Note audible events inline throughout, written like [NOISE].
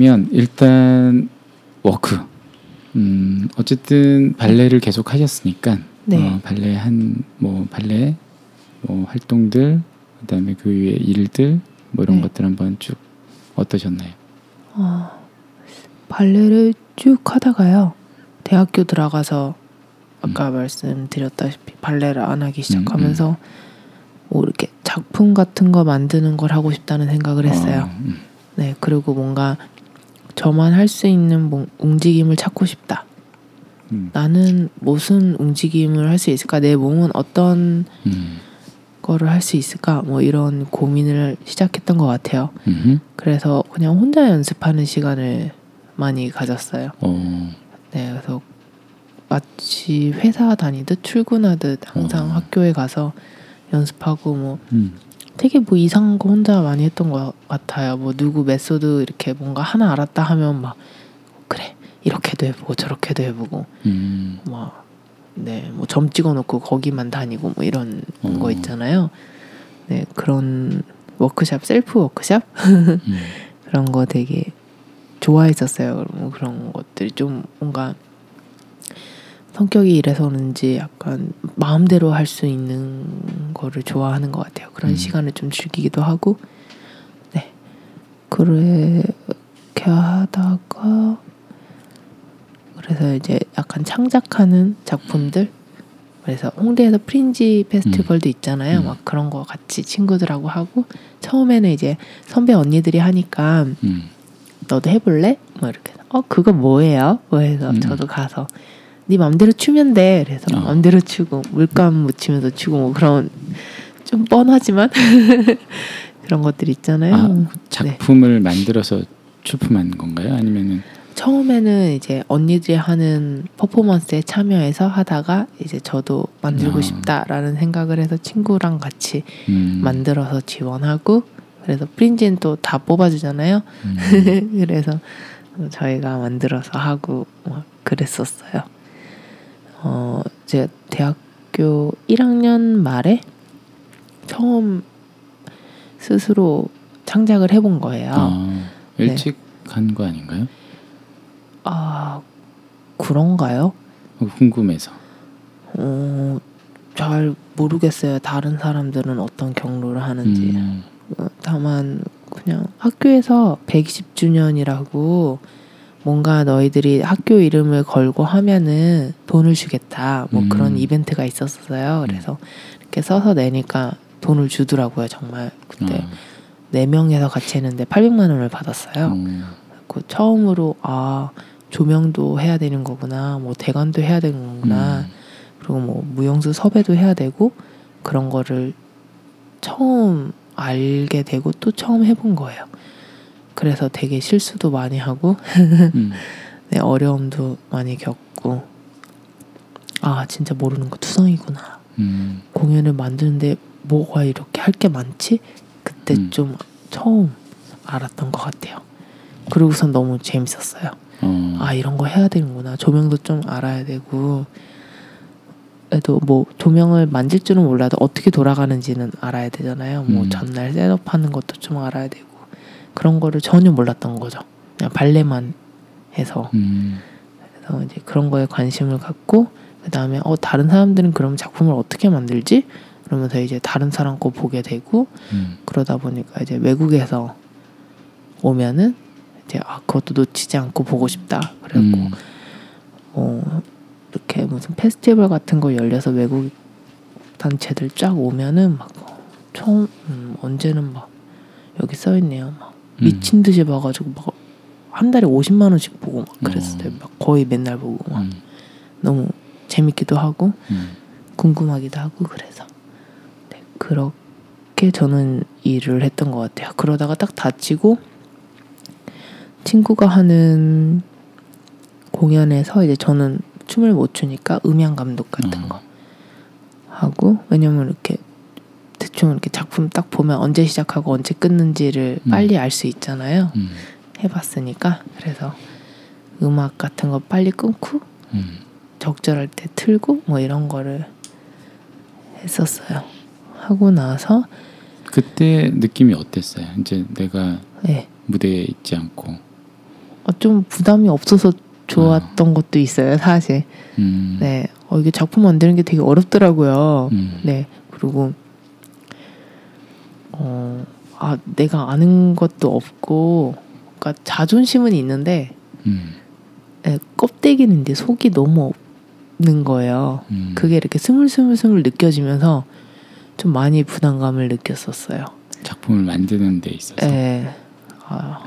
자, 그러면 일단 work. 음, 어쨌든 발레를 계속 하셨으니까 네. 어, 발레 한 뭐 발레 뭐 활동들 그다음에 그 외에 일들 뭐 이런 네. 것들 한번 쭉 어떠셨나요? 어, 발레를 쭉 하다가요. 대학교 들어가서 아까 말씀드렸다시피 발레를 안 하기 시작하면서 뭐 이렇게 작품 같은 거 만드는 걸 하고 싶다는 생각을 했어요. 어, 음, 네, 그리고 뭔가 저만 할 수 있는 뭐 움직임을 찾고 싶다. 음, 나는 무슨 움직임을 할 수 있을까? 내 몸은 어떤 음, 거를 할 수 있을까? 뭐 이런 고민을 시작했던 것 같아요. 음, 그래서 그냥 혼자 연습하는 시간을 많이 가졌어요. 어, 네, 그래서 마치 회사 다니듯 출근하듯 항상 어. 학교에 가서 연습하고 뭐 음, 되게 뭐 이상한 거 혼자 많이 했던 것 같아요. 뭐 누구 method 이렇게 뭔가 하나 알았다 하면 막 그래 이렇게도 해보고 저렇게도 해보고 음, 막 네, 뭐 점 찍어놓고 거기만 다니고 뭐 이런 어. 거 있잖아요. 네, 그런 워크샵, 셀프 워크샵 음, [LAUGHS] 그런 거 되게 좋아했었어요. 뭐 그런 것들이 좀 뭔가 성격이 이래서 그런지 약간 마음대로 할 수 있는 거를 좋아하는 것 같아요. 그런 음. 시간을 좀 즐기기도 하고, 네, 그렇게 하다가 그래서 이제 약간 창작하는 작품들. 그래서 홍대에서 프린지 페스티벌도 있잖아요. 음. 막 그런 거 같이 친구들하고 하고 처음에는 이제 선배 언니들이 하니까 음, 너도 해볼래? 뭐 이렇게 어 그거 뭐예요? 뭐 해서 음. 저도 가서 네 맘대로 추면 돼. 그래서 어. 맘대로 추고 물감 묻히면서 추고 뭐 그런 좀 뻔하지만 [LAUGHS] 그런 것들 있잖아요. 아, 작품을 만들어서 출품한 건가요? 아니면은 처음에는 이제 언니들이 하는 퍼포먼스에 참여해서 하다가 이제 저도 만들고 아. 싶다라는 생각을 해서 친구랑 같이 음, 만들어서 지원하고 그래서 프린지는 또 다 뽑아주잖아요. 음, [LAUGHS] 그래서 저희가 만들어서 하고 막 그랬었어요. 어, 제가 대학교 1학년 말에 처음 스스로 창작을 해본 거예요. 아, 네. 일찍 간거 아닌가요? 아 그런가요? 어, 궁금해서. 어, 잘 모르겠어요. 다른 사람들은 어떤 경로를 하는지. 음, 어, 다만 그냥 학교에서 120주년이라고 뭔가 너희들이 학교 이름을 걸고 하면은 돈을 주겠다. 뭐 음. 그런 이벤트가 있었어요. 그래서 이렇게 써서 내니까 돈을 주더라고요. 정말 그때 아, 네 명에서 같이 했는데 800만 원을 받았어요. 어, 그 처음으로 아 조명도 해야 되는 거구나. 뭐 대관도 해야 되는 거구나. 음, 그리고 뭐 무용수 섭외도 해야 되고 그런 거를 처음 알게 되고 또 처음 해본 거예요. 그래서 되게 실수도 많이 하고 음, [LAUGHS] 네, 어려움도 많이 겪고 아 진짜 모르는 거 투성이구나. 음, 공연을 만드는데 뭐가 이렇게 할 게 많지? 그때 음. 좀 처음 알았던 것 같아요. 그리고선 너무 재밌었어요. 어, 아 이런 거 해야 되는구나 조명도 좀 알아야 되고 그래도 뭐 조명을 만질 줄은 몰라도 어떻게 돌아가는지는 알아야 되잖아요 뭐 음. 전날 셋업하는 것도 좀 알아야 되고 그런 거를 전혀 몰랐던 거죠. 그냥 발레만 해서. 음, 그래서 이제 그런 거에 관심을 갖고 그 다음에 어 다른 사람들은 그럼 작품을 어떻게 만들지? 그러면서 이제 다른 사람 거 보게 되고 음, 그러다 보니까 이제 외국에서 오면은 이제 아 그것도 놓치지 않고 보고 싶다. 그래갖고 음, 어 이렇게 무슨 페스티벌 같은 거 열려서 외국 단체들 쫙 오면은 막 처음 음, 언제는 막 여기 써 있네요. 막 음. 미친 듯이 봐가지고 막 한 달에 50만 원씩 보고 막 그랬어요 어. 막 거의 맨날 보고 막 음, 너무 재밌기도 하고 음, 궁금하기도 하고 그래서 네, 그렇게 저는 일을 했던 것 같아요. 그러다가 딱 다치고 친구가 하는 공연에서 이제 저는 춤을 못 추니까 음향 감독 같은 어. 거 하고 왜냐면 이렇게 대충 이렇게 작품 딱 보면 언제 시작하고 언제 끊는지를 음. 빨리 알 수 있잖아요. 음, 해봤으니까 그래서 음악 같은 거 빨리 끊고 음, 적절할 때 틀고 뭐 이런 거를 했었어요. 하고 나서 그때 느낌이 어땠어요? 이제 내가 네. 무대에 있지 않고. 어, 좀 부담이 없어서 좋았던 것도 있어요, 사실. 음. 네, 어, 이게 작품 만드는 게 되게 어렵더라고요. 음. 네, 그리고 어, 아 내가 아는 것도 없고, 그러니까 자존심은 있는데 음. 네, 껍데기는 이제 속이 너무 없는 거예요. 음. 그게 이렇게 스물스물스물 느껴지면서 좀 많이 부담감을 느꼈었어요. 작품을 만드는 데 있어서. 예, 아,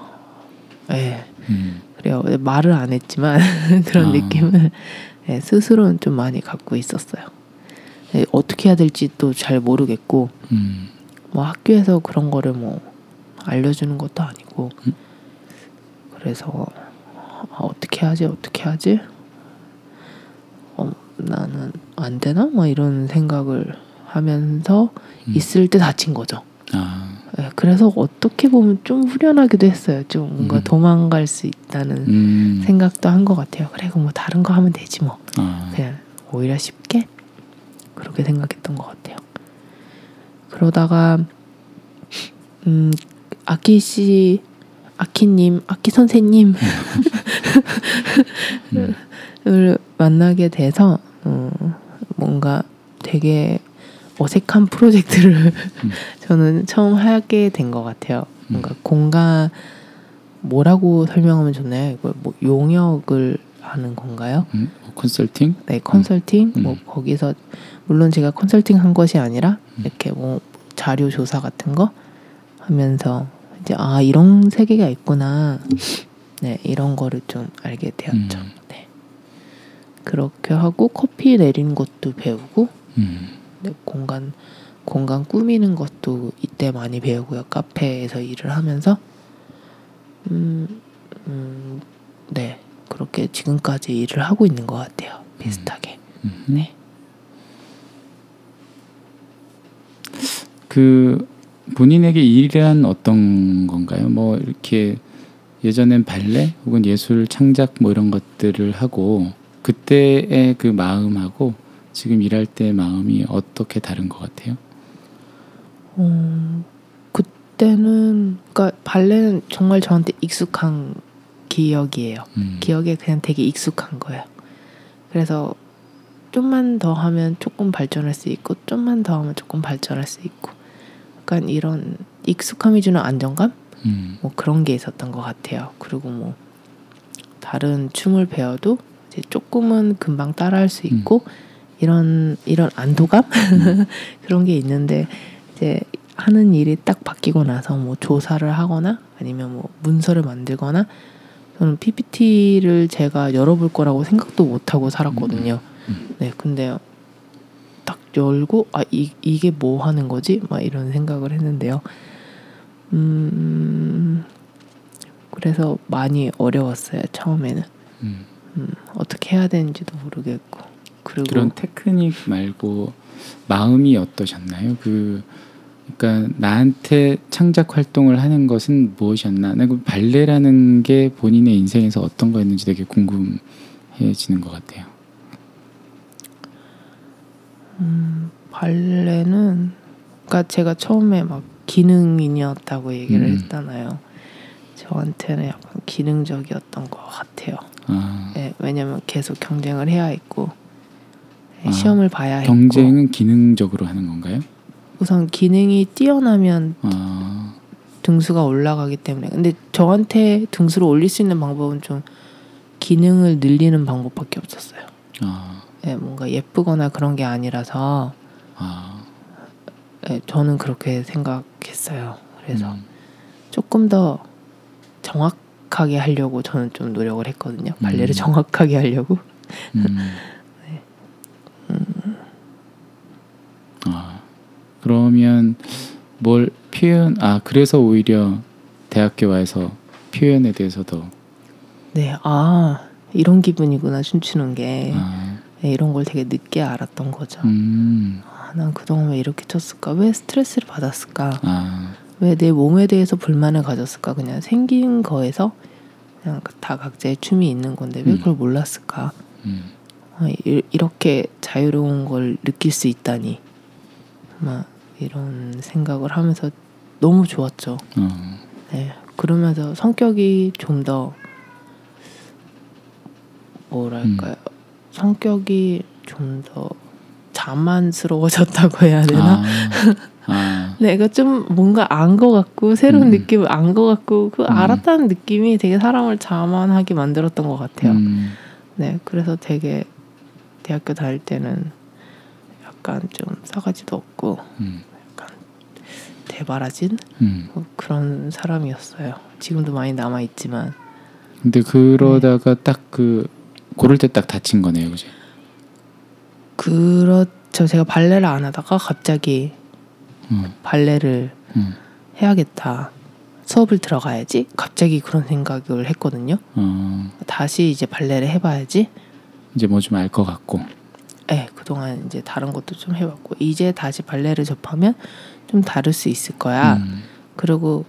예. 음. 그래요. 말을 안 했지만 [LAUGHS] 그런 아. 느낌을 예, 스스로는 좀 많이 갖고 있었어요. 예, 어떻게 해야 될지 또 잘 모르겠고 음. 뭐 학교에서 그런 거를 뭐 알려주는 것도 아니고 음. 그래서 아, 어떻게 하지 어떻게 하지 어, 나는 안 되나 뭐 이런 생각을 하면서 음. 있을 때 다친 거죠. 아. 예, 그래서 어떻게 보면 좀 후련하기도 했어요. 좀 뭔가 음. 도망갈 수 있다는 음. 생각도 한 것 같아요. 그래, 뭐 다른 거 하면 되지 뭐. 아. 그냥 오히려 쉽게 그렇게 생각했던 것 같아요. 그러다가 음 아키 씨, 아키님, 아키 선생님을 음. 만나게 돼서 어, 뭔가 되게 어색한 프로젝트를 저는 처음 하게 된 것 같아요. 뭔가 공간 뭐라고 설명하면 좋나요? 이걸 뭐 용역을 하는 건가요? 음. 뭐 컨설팅? 네, 컨설팅 음. 뭐 거기서 물론 제가 컨설팅 한 것이 아니라 음. 이렇게 뭐 자료 조사 같은 거 하면서 이제 아 이런 세계가 있구나. 네, 이런 거를 좀 알게 되었죠. 음. 네. 그렇게 하고 커피 내리는 것도 배우고 음. 네, 공간 공간 꾸미는 것도 이때 많이 배우고요. 카페에서 일을 하면서 음, 음, 네 그렇게 지금까지 일을 하고 있는 것 같아요. 비슷하게. 음. 네. 그 본인에게 일이란 어떤 건가요? 뭐 이렇게 예전엔 발레 혹은 예술 창작 뭐 이런 것들을 하고 그때의 그 마음하고 지금 일할 때 마음이 어떻게 다른 것 같아요? 음, 그때는 그러니까 발레는 정말 저한테 익숙한 기억이에요. 음. 기억에 그냥 되게 익숙한 거예요. 그래서 좀만 더 하면 조금 발전할 수 있고 좀만 더 하면 조금 발전할 수 있고 약간 이런 익숙함이 주는 안정감 음. 뭐 그런 게 있었던 것 같아요. 그리고 뭐 다른 춤을 배워도 이제 조금은 금방 따라할 수 있고 이런 이런 안도감 [LAUGHS] 그런 게 있는데 이제 하는 일이 딱 바뀌고 나서 뭐 조사를 하거나 아니면 뭐 문서를 만들거나 저는 PPT를 제가 열어볼 거라고 생각도 못 하고 살았거든요. 음. 네, 근데 딱 열고 아 이, 이게 뭐 하는 거지? 막 이런 생각을 했는데요. 음, 그래서 많이 어려웠어요 처음에는 음. 음, 어떻게 해야 되는지도 모르겠고 그리고 그런 테크닉 말고 마음이 어떠셨나요? 그 그러니까 나한테 창작 활동을 하는 것은 무엇이었나? 그 발레라는 게 본인의 인생에서 어떤 거였는지 되게 궁금해지는 것 같아요. 음, 발레는 그러니까 제가 처음에 막 기능인이었다고 얘기를 음. 했잖아요. 저한테는 약간 기능적이었던 것 같아요. 아, 네, 왜냐면 계속 경쟁을 해야 했고 네, 아, 시험을 봐야 했고 경쟁은 기능적으로 하는 건가요? 우선 기능이 뛰어나면 아, 등수가 올라가기 때문에 근데 저한테 등수를 올릴 수 있는 방법은 좀 기능을 늘리는 방법밖에 없었어요. 아, 네, 뭔가 예쁘거나 그런 게 아니라서 아, 네, 저는 그렇게 생각했어요. 그래서 음, 조금 더 정확하게 하려고 저는 좀 노력을 했거든요. 발레를 음. 정확하게 하려고. 음. [LAUGHS] 그러면 뭘 표현? 아, 그래서 오히려 대학교 와서 표현에 대해서 더 네, 아 이런 기분이구나 춤추는 게 아, 네, 이런 걸 되게 늦게 알았던 거죠. 음, 아, 난 그동안 왜 이렇게 쳤을까? 왜 스트레스를 받았을까? 아, 왜내 몸에 대해서 불만을 가졌을까? 그냥 생긴 거에서 그냥 다 각자의 춤이 있는 건데 왜 음. 그걸 몰랐을까? 음, 아, 이, 이렇게 자유로운 걸 느낄 수 있다니. 막 이런 생각을 하면서 너무 좋았죠. 어. 네. 그러면서 성격이 좀 더 뭐랄까요? 성격이 좀 더 자만스러워졌다고 해야 되나? 아, 아, [LAUGHS] 내가 좀 뭔가 안것 같고 새로운 음. 느낌을 안것 같고 그 음. 알았다는 느낌이 되게 사람을 자만하게 만들었던 것 같아요. 음, 네, 그래서 되게 대학교 다닐 때는 약간 좀 싸가지도 없고 음, 대바라진 음. 뭐 그런 사람이었어요. 지금도 많이 남아 있지만 근데 그러다가 딱그 고를 때 딱 다친 거네요, 그죠? 그렇죠. 제가 발레를 안 하다가 갑자기 음, 발레를 음, 해야겠다. 수업을 들어가야지. 갑자기 그런 생각을 했거든요. 어, 다시 이제 발레를 해봐야지. 이제 뭐 좀 알 것 같고. 네, 그동안 이제 다른 것도 좀 해봤고 이제 다시 발레를 접하면 좀 다를 수 있을 거야. 음, 그리고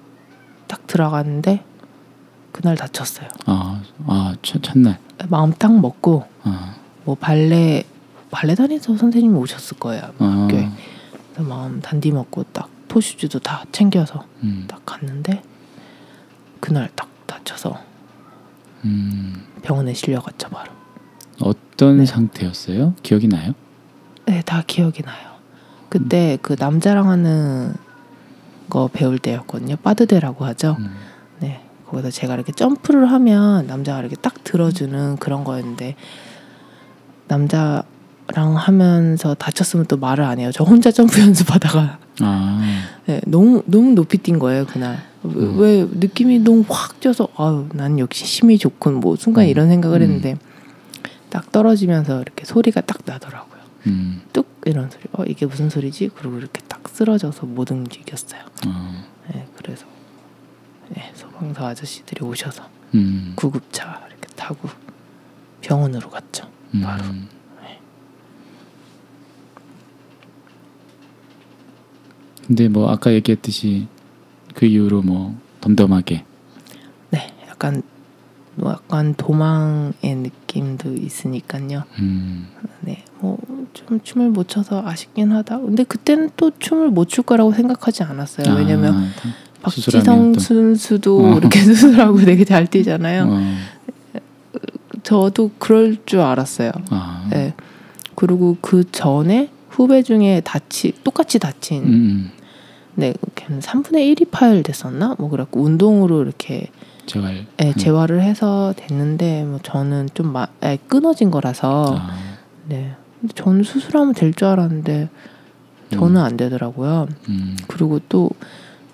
딱 들어갔는데 그날 다쳤어요. 아, 아 첫, 첫날. 마음 딱 먹고 아, 뭐 발레 발레 단에서 선생님이 오셨을 거예요. 아, 학교에. 그래서 마음 단디 먹고 딱 포슈즈도 다 챙겨서 음, 딱 갔는데 그날 딱 다쳐서 음. 병원에 실려갔죠 바로. 어떤 네. 상태였어요? 기억이 나요? 네, 다 기억이 나요. 그때 그 남자랑 하는 거 배울 때였거든요. 빠드대라고 하죠. 음, 네. 거기서 제가 이렇게 점프를 하면 남자가 이렇게 딱 들어주는 그런 거였는데 남자랑 하면서 다쳤으면 또 말을 안 해요. 저 혼자 점프 연습하다가 아, [LAUGHS] 네, 너무 너무 높이 뛴 거예요 그날. 왜, 음. 왜 느낌이 너무 확 쪄서 아유 난 역시 힘이 좋군 뭐 순간 음. 이런 생각을 음. 했는데 딱 떨어지면서 이렇게 소리가 딱 나더라고요. 음, 뚝 이런 소리. 어 이게 무슨 소리지? 그리고 이렇게 딱 쓰러져서 못 움직였어요. 어, 네, 그래서 네, 소방서 아저씨들이 오셔서 음, 구급차 이렇게 타고 병원으로 갔죠. 음. 바로. 근데 뭐 아까 얘기했듯이 그 이후로 뭐 덤덤하게. 네, 약간 뭐 약간 도망의 느낌도 있으니까요. 음, 네, 뭐 좀 춤을 못 춰서 아쉽긴 하다. 근데 그때는 또 춤을 못 출 거라고 생각하지 않았어요. 네, 왜냐면 아, 박지성 선수도 어. 이렇게 [LAUGHS] 수술하고 되게 잘 뛰잖아요. 어, 저도 그럴 줄 알았어요. 아, 네. 그리고 그 전에 후배 중에 다치 똑같이 다친 음, 네, 걔는 3분의 1이 파열됐었나? 뭐 그래갖고 운동으로 이렇게 재활. 예, 음. 재활을 해서 됐는데 뭐 저는 좀 마, 예, 끊어진 거라서 아, 네. 근데 저는 수술하면 될 줄 알았는데 저는 안 되더라고요. 음, 그리고 또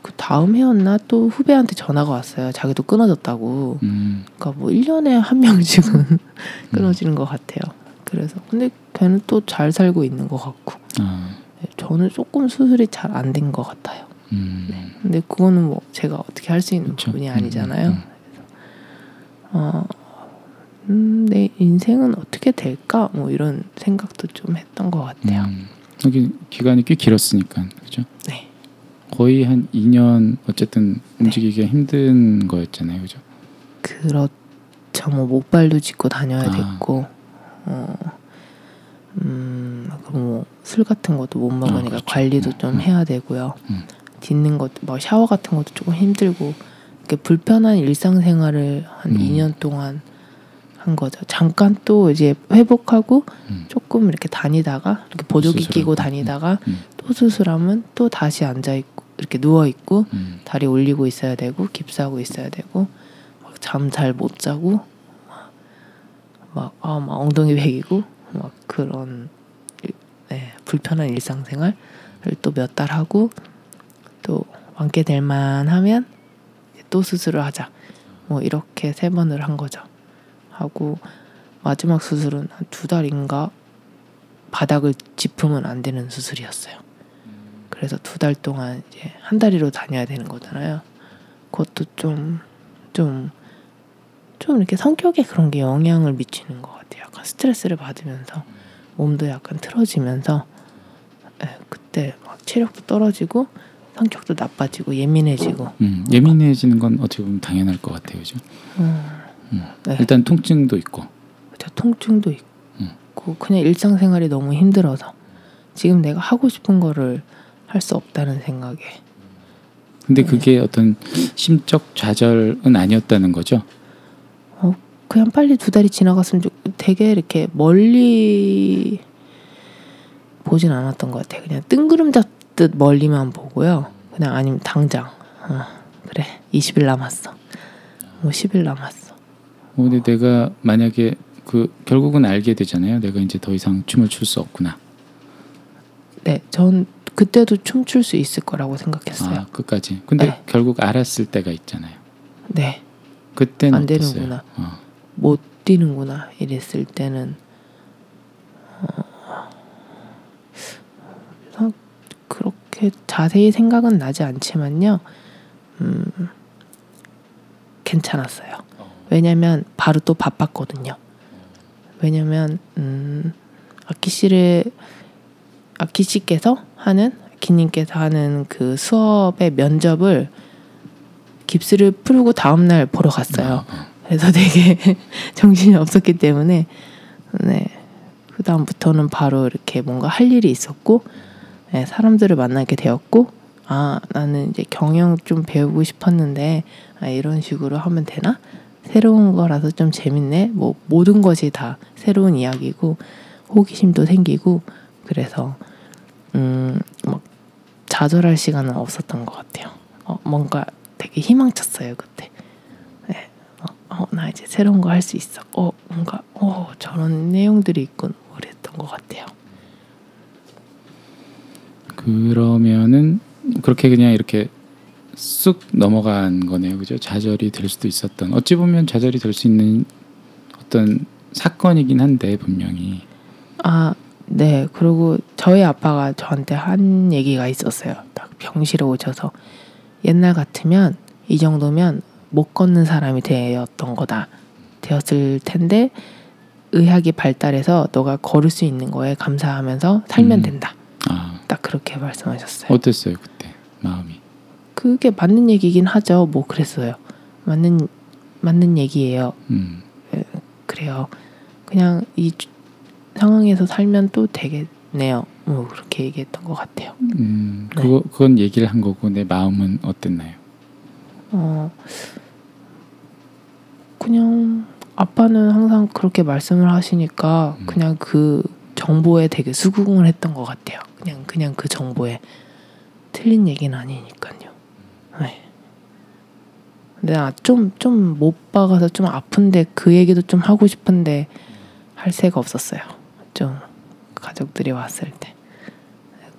그 다음 해였나 또 후배한테 전화가 왔어요. 자기도 끊어졌다고. 음, 그러니까 뭐 1년에 한 명씩은 [LAUGHS] 끊어지는 것 같아요. 그래서 근데 걔는 또 잘 살고 있는 것 같고 아, 네, 저는 조금 수술이 잘 안 된 것 같아요. 음, 근데 그거는 뭐 제가 어떻게 할 수 있는 그쵸. 부분이 음, 아니잖아요. 음. 어, 음, 내 인생은 어떻게 될까? 뭐 이런 생각도 좀 했던 것 같아요. 음. 여기 기간이 꽤 길었으니까 그죠? 네, 거의 한 2년 어쨌든 움직이기가 힘든 거였잖아요, 그죠? 그렇죠. 뭐 목발도 짚고 다녀야 아. 됐고, 어, 음, 뭐술 같은 것도 못 먹으니까 그렇죠. 관리도 음, 좀 음. 해야 되고요. 음. 딛는 것도 뭐 샤워 같은 것도 조금 힘들고 이렇게 불편한 일상생활을 한 음. 2년 동안 한 거죠. 잠깐 또 이제 회복하고 음. 조금 이렇게 다니다가 이렇게 보조기. 끼고 다니다가 음. 또 수술하면 또 다시 앉아 있고 이렇게 누워 있고 음. 다리 올리고 있어야 되고 깁스하고 있어야 되고 잠 잘 못 자고 막 아막 아, 막 엉덩이 베기고 막 그런 일- 네, 불편한 일상생활을 또 몇 달 하고 또 완쾌 될 만하면 또 수술을 하자 뭐 이렇게 세 번을 한 거죠 하고 마지막 수술은 한 두 달인가 바닥을 짚으면 안 되는 수술이었어요. 그래서 두 달 동안 이제 한 다리로 다녀야 되는 거잖아요. 그것도 좀, 좀, 좀 이렇게 성격에 그런 게 영향을 미치는 것 같아요. 약간 스트레스를 받으면서 몸도 약간 틀어지면서 예, 그때 막 체력도 떨어지고 성격도 나빠지고 예민해지고 음. 예민해지는 건 어떻게 보면 당연할 것 같아요, 그죠? 음, 음. 네. 일단 통증도 있고. 저 통증도 있고 음. 그냥 일상생활이 너무 힘들어서 지금 내가 하고 싶은 거를 할 수 없다는 생각에 근데 그게 어떤 심적 좌절은 아니었다는 거죠. 어 그냥 빨리 두 달이 지나갔으면 좋 되게 이렇게 멀리 보진 않았던 것 같아요. 그냥 뜬구름 잡 듯 멀리만 보고요. 그냥 아니면 당장 어, 그래 20일 남았어. 뭐 10일 남았어. 어, 근데 내가 만약에 그 결국은 알게 되잖아요. 내가 이제 더 이상 춤을 출 수 없구나. 네, 전 그때도 춤출 수 있을 거라고 생각했어요. 아, 끝까지. 근데 네. 결국 알았을 때가 있잖아요. 네, 그때는 안 어땠어요? 되는구나. 어. 못 뛰는구나 이랬을 때는 어, 그렇게 자세히 생각은 나지 않지만요. 음, 괜찮았어요. 왜냐면 바로 또 바빴거든요. 왜냐면 음, 아키 씨를 아키 씨께서 하는 아키님께서 하는 그 수업의 면접을 깁스를 풀고 다음 날 보러 갔어요. 그래서 되게 [LAUGHS] 정신이 없었기 때문에 네. 그 다음부터는 바로 이렇게 뭔가 할 일이 있었고 네, 사람들을 만나게 되었고 아 나는 이제 경영 좀 배우고 싶었는데 아, 이런 식으로 하면 되나 새로운 거라서 좀 재밌네 뭐 모든 것이 다 새로운 이야기고 호기심도 생기고 그래서 음막 좌절할 시간은 없었던 것 같아요 어, 뭔가 되게 희망찼어요 그때 네. 어, 어, 나 이제 새로운 거 할 수 있어. 어, 뭔가 어, 저런 내용들이 있군. 뭐 그랬던 것 같아요. 그러면은 그렇게 그냥 이렇게 쑥 넘어간 거네요. 그죠? 좌절이 될 수도 있었던. 어찌 보면 좌절이 될 수 있는 어떤 사건이긴 한데 분명히. 아, 네. 그리고 저희 아빠가 저한테 한 얘기가 있었어요. 딱 병실에 오셔서 옛날 같으면 이 정도면 못 걷는 사람이 되었던 거다. 되었을 텐데 의학이 발달해서 너가 걸을 수 있는 거에 감사하면서 살면 음. 된다. 아 딱 그렇게 말씀하셨어요. 어땠어요 그때 마음이? 그게 맞는 얘기긴 하죠. 뭐 그랬어요. 맞는 맞는 얘기예요. 음. 그래요. 그냥 이 주- 상황에서 살면 또 되겠네요. 뭐 그렇게 얘기했던 것 같아요. 음, 네. 그거 그건 얘기를 한 거고 내 마음은 어땠나요? 어 그냥 아빠는 항상 그렇게 말씀을 하시니까 음. 그냥 그 정보에 되게 수긍을 했던 것 같아요. 그냥 그냥 그 정보에 틀린 얘기는 아니니까요. 네. 근데 아, 좀좀 못 박아서 좀 아픈데 그 얘기도 좀 하고 싶은데 할 새가 없었어요. 좀 가족들이 왔을 때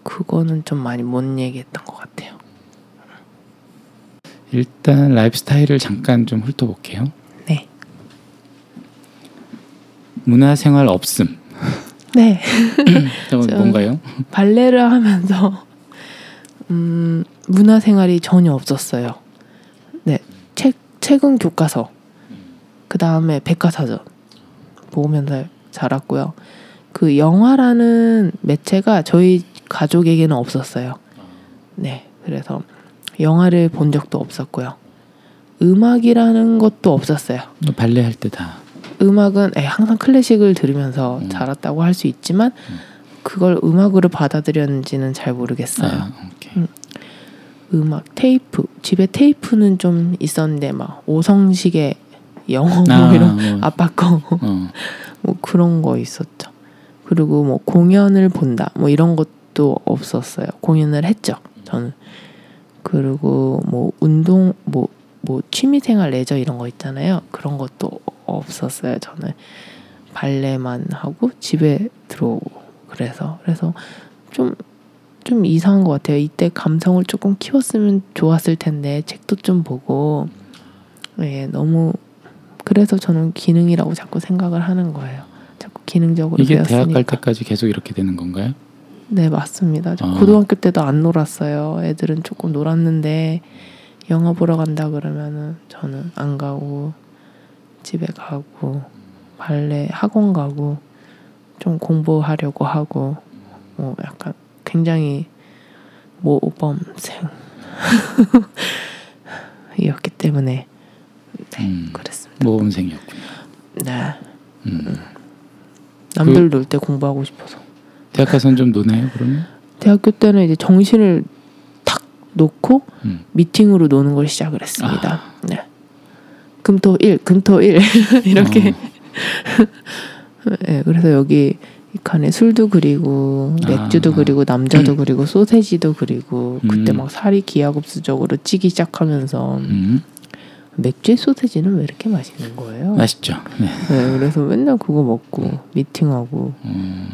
그거는 좀 많이 못 얘기했던 것 같아요. 일단 라이프 스타일을 잠깐 좀 훑어볼게요. 네. 문화생활 없음. 네. 저- [LAUGHS] 뭔가요? 발레를 하면서 음, 문화 생활이 전혀 없었어요. 네, 책 책은 교과서, 그 다음에 백과사전 보면서 자랐고요. 그 영화라는 매체가 저희 가족에게는 없었어요. 네, 그래서 영화를 본 적도 없었고요. 음악이라는 것도 없었어요. 발레 할 때 다. 음악은 에, 항상 클래식을 들으면서 음. 자랐다고 할 수 있지만 그걸 음악으로 받아들였는지는 잘 모르겠어요. 아, 오케이. 음악 테이프 집에 테이프는 좀 있었는데 막 오성식의 영어 뭐 아, 이런 뭐, 아빠 거뭐 어, [LAUGHS] 그런 거 있었죠. 그리고 뭐 공연을 본다 뭐 이런 것도 없었어요. 공연을 했죠. 저는 그리고 뭐 운동 뭐뭐 취미생활 레저 이런 거 있잖아요. 그런 것도 없었어요. 저는 발레만 하고 집에 들어오고 그래서 그래서 좀좀 이상한 것 같아요. 이때 감성을 조금 키웠으면 좋았을 텐데 책도 좀 보고 예 너무 그래서 저는 기능이라고 자꾸 생각을 하는 거예요. 자꾸 기능적으로 이게 배웠으니까. 대학 갈 때까지 계속 이렇게 되는 건가요? 네 맞습니다. 저 아. 고등학교 때도 안 놀았어요. 애들은 조금 놀았는데 영화 보러 간다 그러면은 저는 안 가고 집에 가고 발레 학원 가고 좀 공부하려고 하고 뭐 약간 굉장히 모범생 [LAUGHS] 이었기 때문에 네 음, 그랬습니다. 모범생이었군요. 네 음. 남들 놀때 공부하고 싶어서 대학 가서는 좀 노나요? 그러면? 대학교 때는 이제 정신을 탁 놓고 음. 미팅으로 노는 걸 시작을 했습니다. 아. 네. 금토일, 금토일 [LAUGHS] 이렇게. 어. 네, [LAUGHS] 그래서 여기 이 칸에 술도 그리고 맥주도 아. 그리고 남자도 그리고 소세지도 그리고 그때 음. 막 살이 기하급수적으로 찌기 시작하면서 음. 맥주에 소세지는 왜 이렇게 맛있는 거예요? 맛있죠. 네. 네, 그래서 맨날 그거 먹고 미팅하고 음.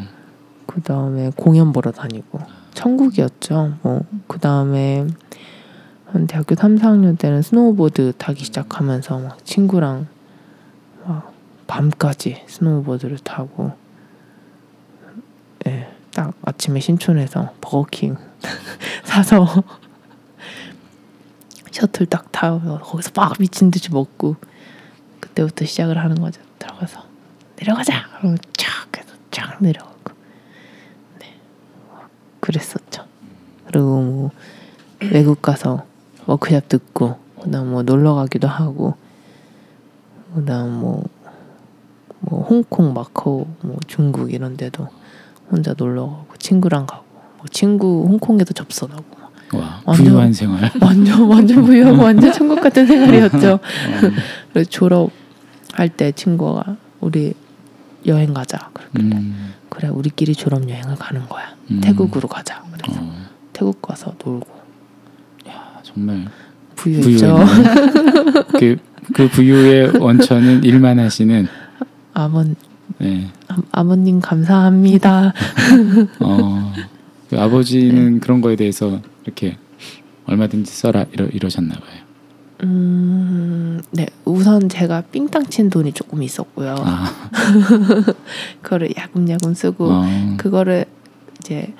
그 다음에 공연 보러 다니고 천국이었죠. 뭐그 다음에 한 대학교 3, 4학년 때는 스노우보드 타기 시작하면서 막 친구랑 막 밤까지 스노우보드를 타고 예, 딱 아침에 신촌에서 버거킹 [LAUGHS] 사서 셔틀 딱 타고 거기서 막 미친 듯이 먹고 그때부터 시작을 하는 거죠. 들어가서 내려가자. 그러면 쫙 해서 쫙 내려가고 네 그랬었죠. 그리고 뭐 외국 가서 워크샵 듣고 그다음 뭐 놀러 가기도 하고 그다음 뭐, 뭐 홍콩, 마카오, 뭐 중국 이런 데도 혼자 놀러 가고 친구랑 가고 뭐 친구 홍콩에도 접선하고 막와 완전- 부유한 생활. [LAUGHS] 완전 완전 부유하고 [LAUGHS] 완전 천국 같은 생활이었죠. 어. 그래서 졸업할 때 친구가 우리 여행 가자. 그래, 음. 그래 우리끼리 졸업 여행을 가는 거야. 음. 태국으로 가자. 그래서 어. 태국 가서 놀고 야, 정말 부유했죠. 그, 그 부유의 원천은 일만 하시는 아버 네. 아, 아버님 감사합니다. [LAUGHS] 어, 그 아버지는 그런 거에 대해서 이렇게 얼마든지 써라 이러, 이러셨나 봐요. 음, 네 우선 제가 삥땅 친 돈이 조금 있었고요. 아, [LAUGHS] 그거를 야금야금 쓰고 어, 그거를 이제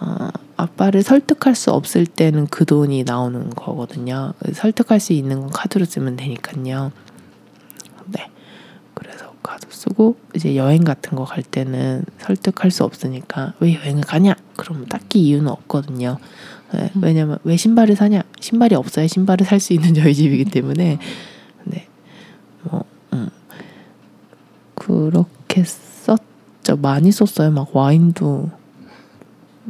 어, 아빠를 설득할 수 없을 때는 그 돈이 나오는 거거든요. 설득할 수 있는 건 카드로 쓰면 되니까요. 네. 그래서 카드 쓰고 이제 여행 같은 거 갈 때는 설득할 수 없으니까 왜 여행을 가냐? 그러면 딱히 이유는 없거든요. 네, 왜냐면 왜 신발을 사냐? 신발이 없어야 신발을 살 수 있는 [LAUGHS] 저희 집이기 때문에 네. 뭐 음. 그렇게 썼죠. 많이 썼어요. 막 와인도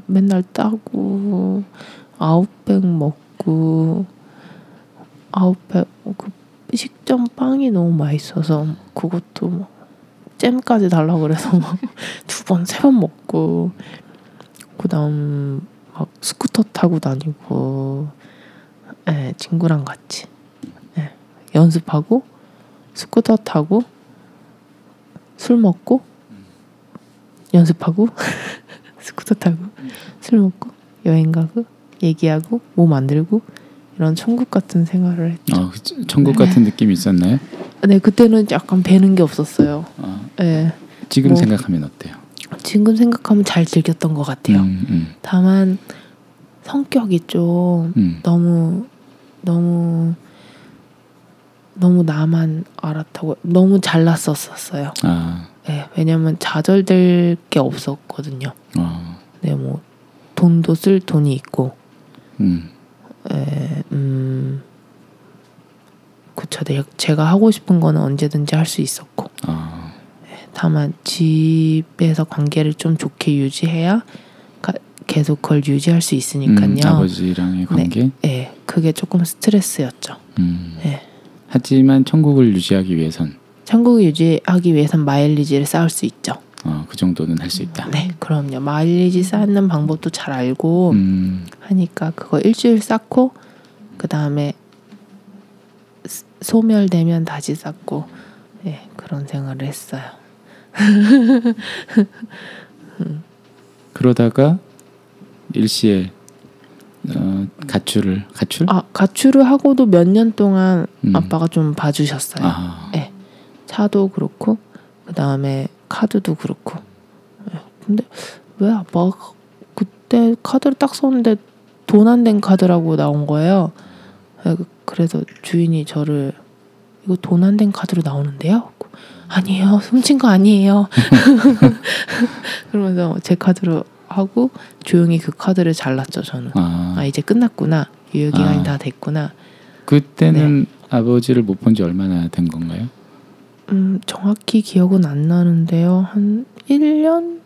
맨날 따고 아웃백 먹고 아웃백 그 식전 빵이 너무 맛있어서 그것도 막 잼까지 달라고 그래서 막 [LAUGHS] 두 번 세 번 먹고 그다음 막 스쿠터 타고 다니고 예, 친구랑 같이 예, 연습하고 스쿠터 타고 술 먹고 연습하고 [LAUGHS] 스쿠터 타고 술 먹고 여행 가고 얘기하고 뭐 만들고 이런 천국 같은 생활을 했죠. 어, 그 천국 같은 느낌이 있었나요? 네 그때는 약간 배는 게 없었어요. 어, 네, 지금 뭐. 생각하면 어때요? 지금 생각하면 잘 즐겼던 것 같아요. 음, 음, 다만 성격이 좀 음. 너무 너무 너무 나만 알았다고 너무 잘났었었어요. 아, 네, 왜냐면 좌절될 게 없었거든요. 어, 네, 뭐 돈도 쓸 돈이 있고, 음, 에, 음, 그쵸. 내, 제가 하고 싶은 거는 언제든지 할 수 있었고, 어, 다만 집에서 관계를 좀 좋게 유지해야 가, 계속 그걸 유지할 수 있으니까요. 음, 아버지랑의 관계. 네, 그게 조금 스트레스였죠. 음. 네. 하지만 천국을 유지하기 위해선 천국을 유지하기 위해선 마일리지를 쌓을 수 있죠. 어, 그 정도는 할 수 있다. 네, 그럼요. 마일리지 쌓는 방법도 잘 알고 음, 하니까 그거 일주일 쌓고 그 다음에 소멸되면 다시 쌓고 예 그런 생활을 했어요. [LAUGHS] 그러다가 일시에 어, 가출을 가출? 아 가출을 하고도 몇 년 동안 음. 아빠가 좀 봐주셨어요. 아, 예. 차도 그렇고 그 다음에 카드도 그렇고. 예. 근데 왜 아빠가 그때 카드를 딱 썼는데 돈 안 된 카드라고 나온 거예요. 예, 그- 그래서 주인이 저를 이거 돈 안 된 카드로 나오는데요. 아니에요, 훔친 거 아니에요. [LAUGHS] 그러면서 제 카드로 하고 조용히 그 카드를 잘랐죠 저는. 아, 아 이제 끝났구나. 유효 기간이 아. 다 됐구나. 그때는 네. 아버지를 못 본 지 얼마나 된 건가요? 음, 정확히 기억은 안 나는데요. 한 1년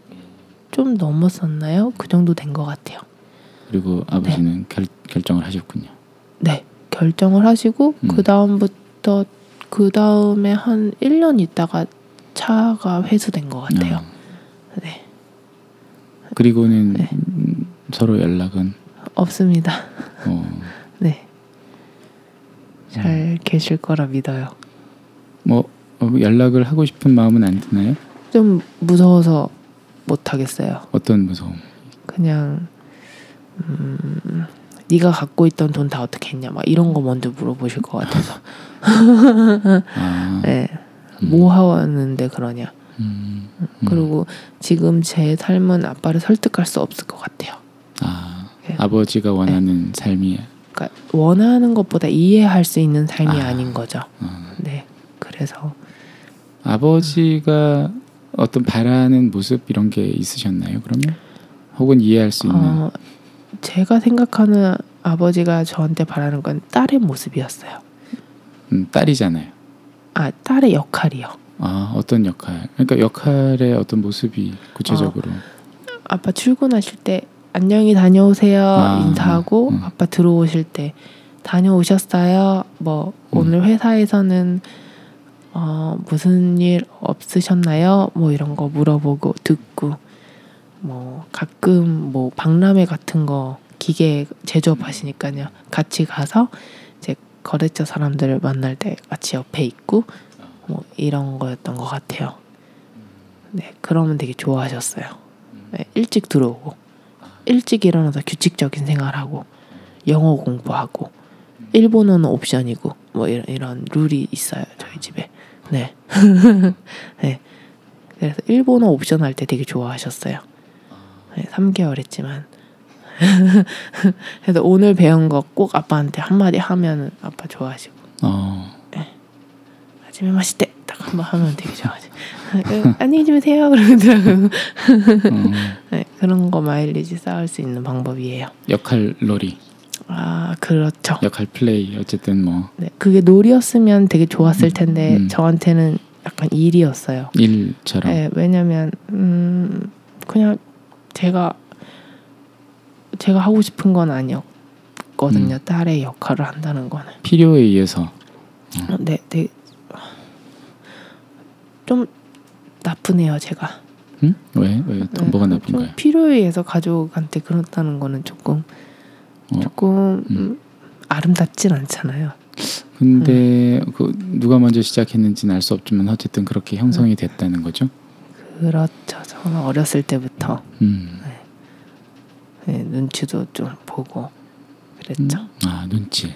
좀 넘었었나요? 그 정도 된 것 같아요. 그리고 아버지는 결, 결정을 하셨군요. 네, 결정을 하시고 음. 그 다음부터 그 다음에 한 1년 있다가 차가 회수된 것 같아요. 어, 네, 그리고는 네. 음, 서로 연락은 없습니다. 어, [LAUGHS] 네, 잘 음. 계실 거라 믿어요. 뭐 어, 연락을 하고 싶은 마음은 안 드나요? 좀 무서워서 못 하겠어요. 어떤 무서움? 그냥 음, 네가 갖고 있던 돈 다 어떻게 했냐 막 이런 거 먼저 물어보실 것 같아서. [LAUGHS] 아, 네, 음, 뭐 하는데 그러냐. 음, 음. 그리고 지금 제 삶은 아빠를 설득할 수 없을 것 같아요. 아, 네. 아버지가 원하는 삶이 그러니까 원하는 것보다 이해할 수 있는 삶이 아. 아. 닌 거죠. 어, 네, 그래서 아버지가 어떤 바라는 모습 이런 게 있으셨나요? 그러면 혹은 이해할 수 있는 어, 제가 생각하는 아버지가 저한테 바라는 건 딸의 모습이었어요. 음, 딸이잖아요. 아, 딸의 역할이요. 아 어떤 역할? 그러니까 역할의 어떤 모습이 구체적으로 아빠 출근하실 때 안녕히 다녀오세요 아, 인사하고 음. 아빠 들어오실 때 다녀오셨어요. 뭐 음. 오늘 회사에서는 어, 무슨 일 없으셨나요? 뭐 이런 거 물어보고 듣고 뭐 가끔 뭐 박람회 같은 거 기계 제조업 하시니까요. 같이 가서 이제 거래처 사람들을 만날 때 같이 옆에 있고 뭐 이런 거였던 것 같아요. 네, 그러면 되게 좋아하셨어요. 네, 일찍 들어오고 일찍 일어나서 규칙적인 생활하고 영어 공부하고 일본어는 옵션이고 뭐 이런, 이런 룰이 있어요 저희 집에 네. [LAUGHS] 네. 그래서 일본어 옵션 할 때 되게 좋아하셨어요. 네, 3개월 했지만. [LAUGHS] 그래서 오늘 배운 거 꼭 아빠한테 한마디 하면 아빠 좋아하시고. 어, 아침에 마실 때딱 한 번 하면 되게 좋아하지. 어, 안녕히 주무세요. 그러더라고요. 어, [LAUGHS] 네, 그런 거 마일리지 쌓을 수 있는 방법이에요. 역할 놀이, 아 그렇죠 역할 플레이 어쨌든 뭐 네, 그게 놀이였으면 되게 좋았을 텐데 음. 저한테는 약간 일이었어요. 일처럼 네, 왜냐면 음, 그냥 제가 제가 하고 싶은 건 아니었거든요. 음. 딸의 역할을 한다는 거는. 필요에 의해서 어, 네, 네. 좀 나쁘네요, 제가. 응? 왜? 왜? 또 네, 뭐가 좀 나쁜가요? 필요에 의해서 가족한테 그렇다는 거는 조금 어, 조금 음. 음, 아름답진 않잖아요. 근데 음. 그 누가 먼저 시작했는지는 알 수 없지만 어쨌든 그렇게 형성이 음. 됐다는 거죠. 그렇죠. 저는 어렸을 때부터 음. 네, 눈치도 좀 보고 그랬죠. 음. 아 눈치.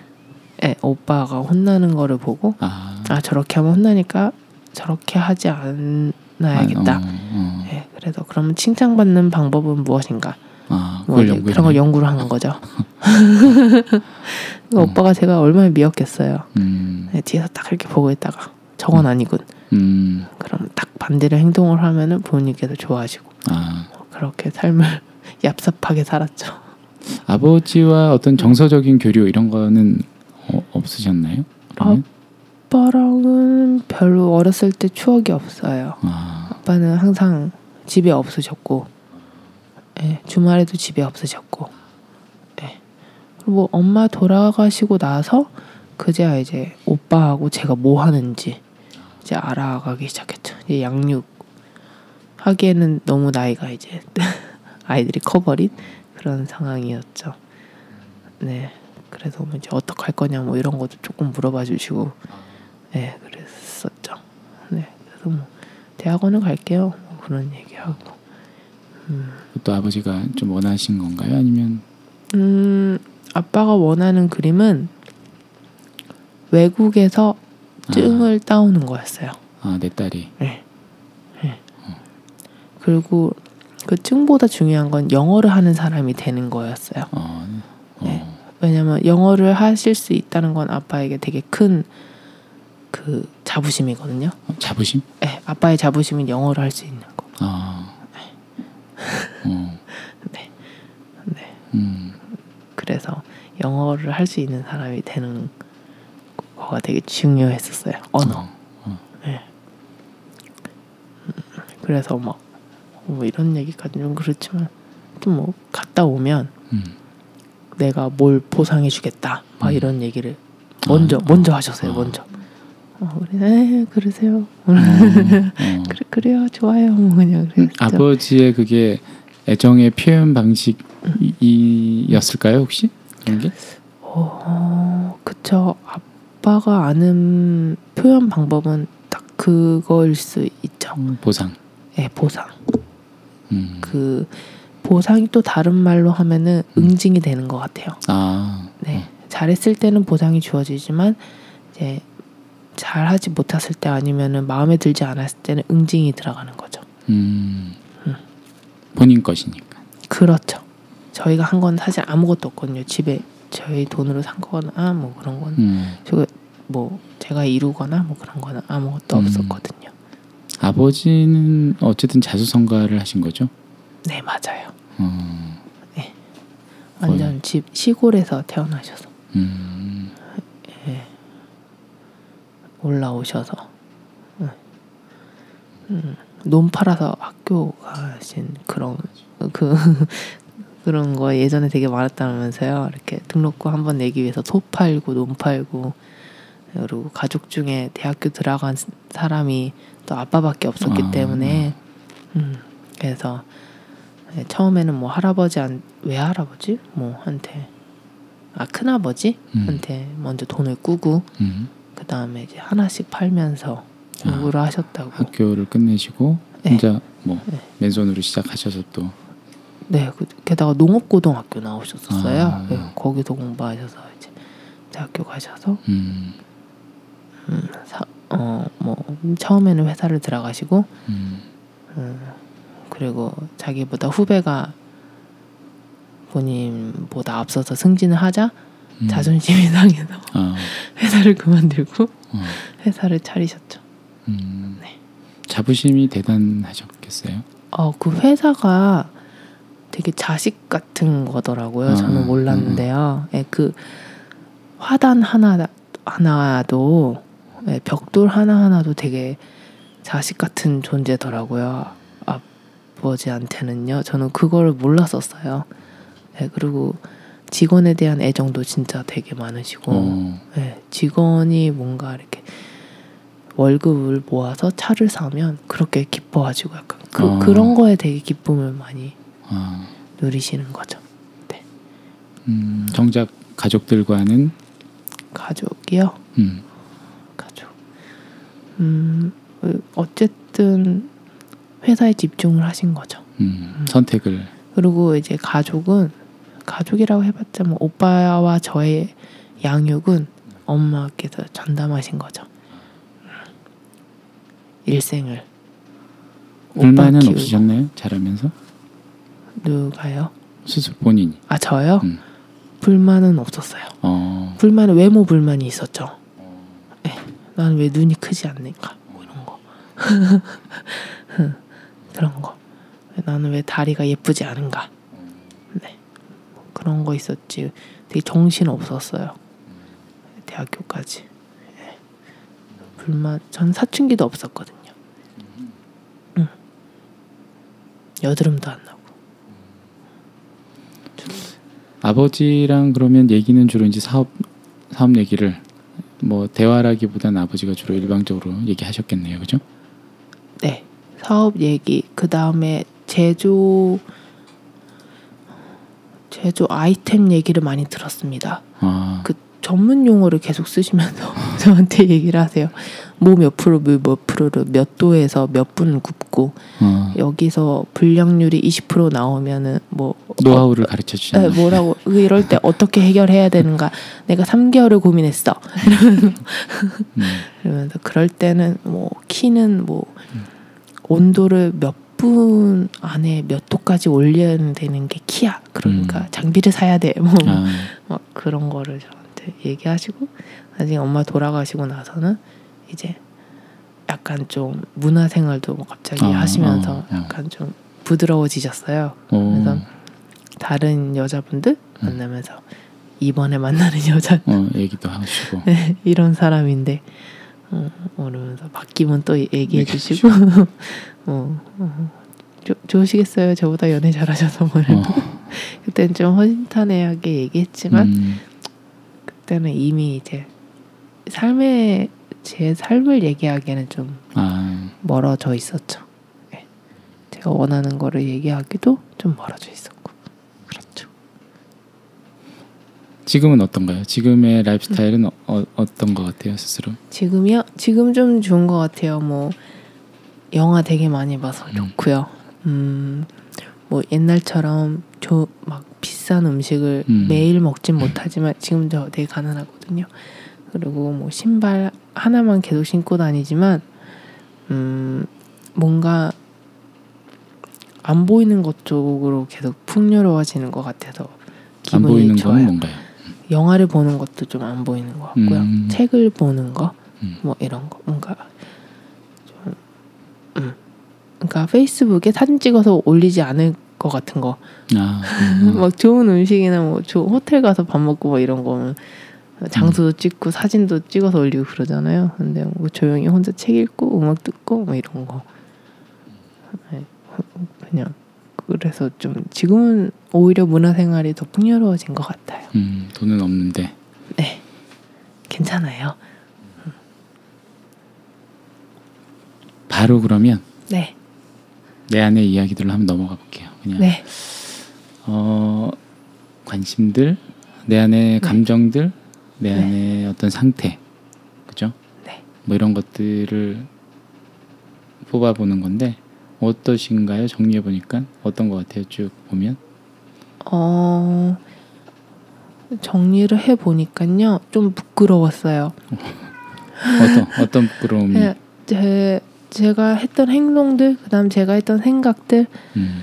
네, 오빠가 혼나는 거를 보고 아, 아 저렇게 하면 혼나니까 저렇게 하지 않아야겠다. 아, 어, 어. 네, 그래서 그러면 칭찬받는 방법은 무엇인가? 아, 뭐. 그런 걸 연구를 하는 거죠. [LAUGHS] 그 오빠가 제가 얼마나 미웠겠어요. 음, 네, 뒤에서 딱 이렇게 보고 있다가 저건 아니군. 음, 그럼 딱 반대로 행동을 하면은 부모님께서 좋아하시고 아, 그렇게 삶을 [LAUGHS] 얍삽하게 살았죠. 아버지와 어떤 정서적인 교류 이런 거는 어, 없으셨나요? 그러면? 아빠랑은 별로 어렸을 때 추억이 없어요. 아, 아빠는 항상 집에 없으셨고, 예, 주말에도 집에 없으셨고, 예. 그리고 뭐 엄마 돌아가시고 나서 그제야 이제 오빠하고 제가 뭐 하는지 이제 알아가기 시작했죠. 이제 양육 하기에는 너무 나이가 이제 [LAUGHS] 아이들이 커버린 그런 상황이었죠. 네, 그래서 뭐 이제 어떻게 할 거냐 뭐 이런 것도 조금 물어봐 주시고, 네, 그랬었죠. 네, 그래서 뭐 대학원을 갈게요. 뭐 그런 얘기하고. 또 아버지가 좀 원하신 건가요? 아니면 음, 아빠가 원하는 그림은 외국에서 증을 따오는 거였어요. 아, 내 딸이 네. 네. 그리고 그 증보다 중요한 건 영어를 하는 사람이 되는 거였어요. 어, 어, 네. 왜냐면 영어를 하실 수 있다는 건 아빠에게 되게 큰 그 자부심이거든요. 어, 자부심? 네, 아빠의 자부심은 영어를 할 수 있는 거. 아, 어, [LAUGHS] 네. 네. 음, 그래서 영어를 할 수 있는 사람이 되는 거가 되게 중요했었어요. 언어. 어, 어, 그래서 막 뭐 이런 얘기까지 좀 그렇지만 좀 뭐 갔다 오면 음. 내가 뭘 보상해 주겠다 막 음. 이런 얘기를 먼저 아, 먼저 하셨어요 아. 먼저 어, 그래 에 그러세요. 어, 어. [LAUGHS] 그래 그래요. 좋아요. 뭐 그냥 음, 그랬죠. 아버지의 그게 애정의 표현 방식이었을까요 혹시? 그런 게? 어 그쵸. 아빠가 아는 표현 방법은 딱 그거일 수 있죠. 음, 보상. 예 보상. 음. 그 보상이 또 다른 말로 하면은 음. 응징이 되는 것 같아요. 아, 네. 잘했을 때는 보상이 주어지지만 이제 잘 하지 못했을 때 아니면은 마음에 들지 않았을 때는 응징이 들어가는 거죠. 음. 음. 본인 것이니까. 그렇죠. 저희가 한 건 사실 아무것도 없거든요. 집에 저희 돈으로 산 거나 뭐 그런 건 음. 저거 뭐 제가 이루거나 뭐 그런 거는 아무것도 음. 없었거든요. 아버지는 어쨌든 자수성가를 하신 거죠? 네 맞아요. 어. 완전 집 시골에서 태어나셔서 음. 올라오셔서 네. 음, 논 팔아서 학교 가신 그런 그 [LAUGHS] 그런 거 예전에 되게 많았다면서요. 이렇게 등록금 한 번 내기 위해서 소 팔고 논 팔고 그리고 가족 중에 대학교 들어간 사람이 또 아빠밖에 없었기 아, 때문에 음, 그래서 네, 처음에는 뭐 할아버지 왜 할아버지 뭐 한테 아 큰아버지 음. 한테 먼저 돈을 꾸고 음. 그 다음에 이제 하나씩 팔면서 공부를 하셨다고. 학교를 끝내시고 네. 혼자 뭐 네. 맨손으로 시작하셔서 또 네, 그, 게다가 농업고등학교 나오셨었어요. 아. 네, 거기서 공부하셔서 이제 대학교 가셔서 음. 음, 사, 어, 뭐 처음에는 회사를 들어가시고 음. 음, 그리고 자기보다 후배가 본인보다 앞서서 승진을 하자 음. 자존심이 [LAUGHS] 상해서 아. 회사를 그만두고 어. 회사를 차리셨죠. 음. 네. 자부심이 대단하셨겠어요. 어, 그 회사가 되게 자식 같은 거더라고요. 아, 저는 몰랐는데요. 예, 그 화단 하나 하나도 예, 벽돌 하나 하나도 되게 자식 같은 존재더라고요. 아버지한테는요. 저는 그거를 몰랐었어요. 예, 그리고 직원에 대한 애정도 진짜 되게 많으시고, 어. 예, 직원이 뭔가 이렇게 월급을 모아서 차를 사면 그렇게 기뻐하시고 약간 그, 어. 그런 거에 되게 기쁨을 많이 아. 누리시는 거죠. 음. 정작 가족들과는 가족이요. 음. 가족. 음 어쨌든 회사에 집중을 하신 거죠. 음. 선택을 그리고 이제 가족은 가족이라고 해봤자 뭐 오빠와 저의 양육은 엄마께서 전담하신 거죠. 일생을. 불만은. 없으셨나요? 잘하면서 누가요? 스스로 본인이. 아 저요? 음. 불만은 없었어요. 어. 불만은 외모 불만이 있었죠. 네. 나는 왜 눈이 크지 않는가? 뭐 이런 거. [LAUGHS] 그런 거. 나는 왜 다리가 예쁘지 않은가? 네. 뭐 그런 거 있었지. 되게 정신 없었어요. 대학교까지. 예. 불만. 전 사춘기도 없었거든요. 응. 여드름도 안 나고. 아버지랑 그러면 얘기는 주로 이제 사업 사업 얘기를 뭐 대화라기보다는 아버지가 주로 일방적으로 얘기하셨겠네요, 그죠? 네. 사업 얘기 그 다음에 제조 제조 아이템 얘기를 많이 들었습니다. 아, 그 전문 용어를 계속 쓰시면서 [LAUGHS] 저한테 얘기를 하세요. 뭐 몇 프로 몇 프로를 몇 도에서 몇 분 굽고 어, 여기서 불량률이 20% 나오면은 뭐 노하우를 가르쳐 에, 주시는. 뭐라고 그 이럴 때 어떻게 해결해야 되는가 내가 3개월을 고민했어 [LAUGHS] 음, 그러면서 그럴 때는 뭐 키는 뭐 온도를 몇 분 안에 몇 도까지 올려야 되는 게 키야. 그러니까 음. 장비를 사야 돼. 뭐 아, 막 그런 거를 저한테 얘기하시고 나중에 엄마 돌아가시고 나서는 이제 약간 좀 문화생활도 뭐 갑자기 어, 하시면서 어, 어. 약간 좀 부드러워지셨어요. 오, 그래서 다른 여자분들 음. 만나면서 이번에 만나는 여자 어, 얘기도 하시고. [LAUGHS] 이런 사람인데 어, 그러면서 바뀌면 또 얘기해 주시고 어, 어, 조, 좋으시겠어요. 저보다 연애 잘하셔서 뭐 어. [LAUGHS] 그때는 좀 허심탄회하게 얘기했지만 음, 그때는 이미 이제 삶의 제 삶을 얘기하기에는 좀 아, 멀어져 있었죠. 예. 제가 원하는 거를 얘기하기도 좀 멀어져 있었고 그렇죠. 지금은 어떤가요? 지금의 라이프 스타일은 어, 어, 어떤 것 같아요 스스로? 지금이요? 지금 좀 좋은 것 같아요. 뭐 영화 되게 많이 봐서 음. 좋고요. 음, 뭐 옛날처럼 저 막 비싼 음식을 음. 매일 먹진 못하지만 지금 저 되게 가난하거든요. 그리고 뭐 신발 하나만 계속 신고 다니지만 음 뭔가 안 보이는 것 쪽으로 계속 풍요로워지는 것 같아서 안 기분이 좋아요. 영화를 보는 것도 좀 안 보이는 것 같고요. 음. 책을 보는 거, 음. 뭐 이런 거, 뭔가. 그러니까 페이스북에 사진 찍어서 올리지 않을 것 같은 거, 아, 음, [LAUGHS] 막 좋은 음식이나 뭐 좋은 호텔 가서 밥 먹고 뭐 이런 거는 장소도 찍고 사진도 찍어서 올리고 그러잖아요. 근데 뭐 조용히 혼자 책 읽고 음악 듣고 뭐 이런 거, 네. 그냥 그래서 좀 지금은 오히려 문화생활이 더 풍요로워진 것 같아요. 음, 돈은 없는데 네, 괜찮아요. 바로 그러면 네, 내 안의 이야기들로 한번 넘어가 볼게요. 그냥 네, 어, 관심들, 내 안의 감정들, 내 네. 안의 어떤 상태, 그죠? 네. 뭐 이런 것들을 뽑아보는 건데 어떠신가요? 정리해 보니까 어떤 것 같아요? 쭉 보면 어 정리를 해 보니까요, 좀 부끄러웠어요. [LAUGHS] 어떤 어떤 부끄러움이 제 제가 했던 행동들, 그다음 제가 했던 생각들, 음,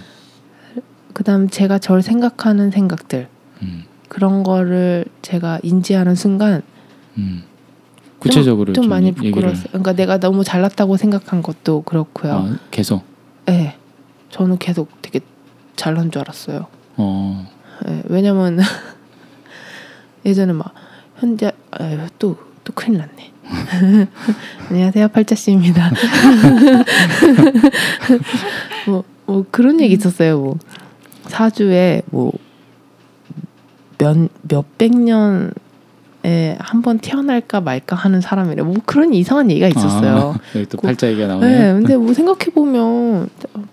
그다음 제가 절 생각하는 생각들 음, 그런 거를 제가 인지하는 순간 음. 구체적으로 좀, 많이 얘기를- 부끄러웠어요. 그러니까 내가 너무 잘났다고 생각한 것도 그렇고요. 아, 계속 네, 저는 계속 되게 잘난 줄 알았어요. 어, 예, 왜냐면 [LAUGHS] 예전에 막 현재 아유 또또 큰일 났네. [LAUGHS] 안녕하세요 팔자 씨입니다. [LAUGHS] 뭐, 뭐 그런 얘기 있었어요. 뭐 사주에 뭐 몇 몇백 년에 한번 태어날까 말까 하는 사람이래. 뭐 그런 이상한 얘기가 있었어요. 아, [LAUGHS] 여기 또 그- 팔자 얘기가 네, 나오네요. 근데 뭐 생각해 보면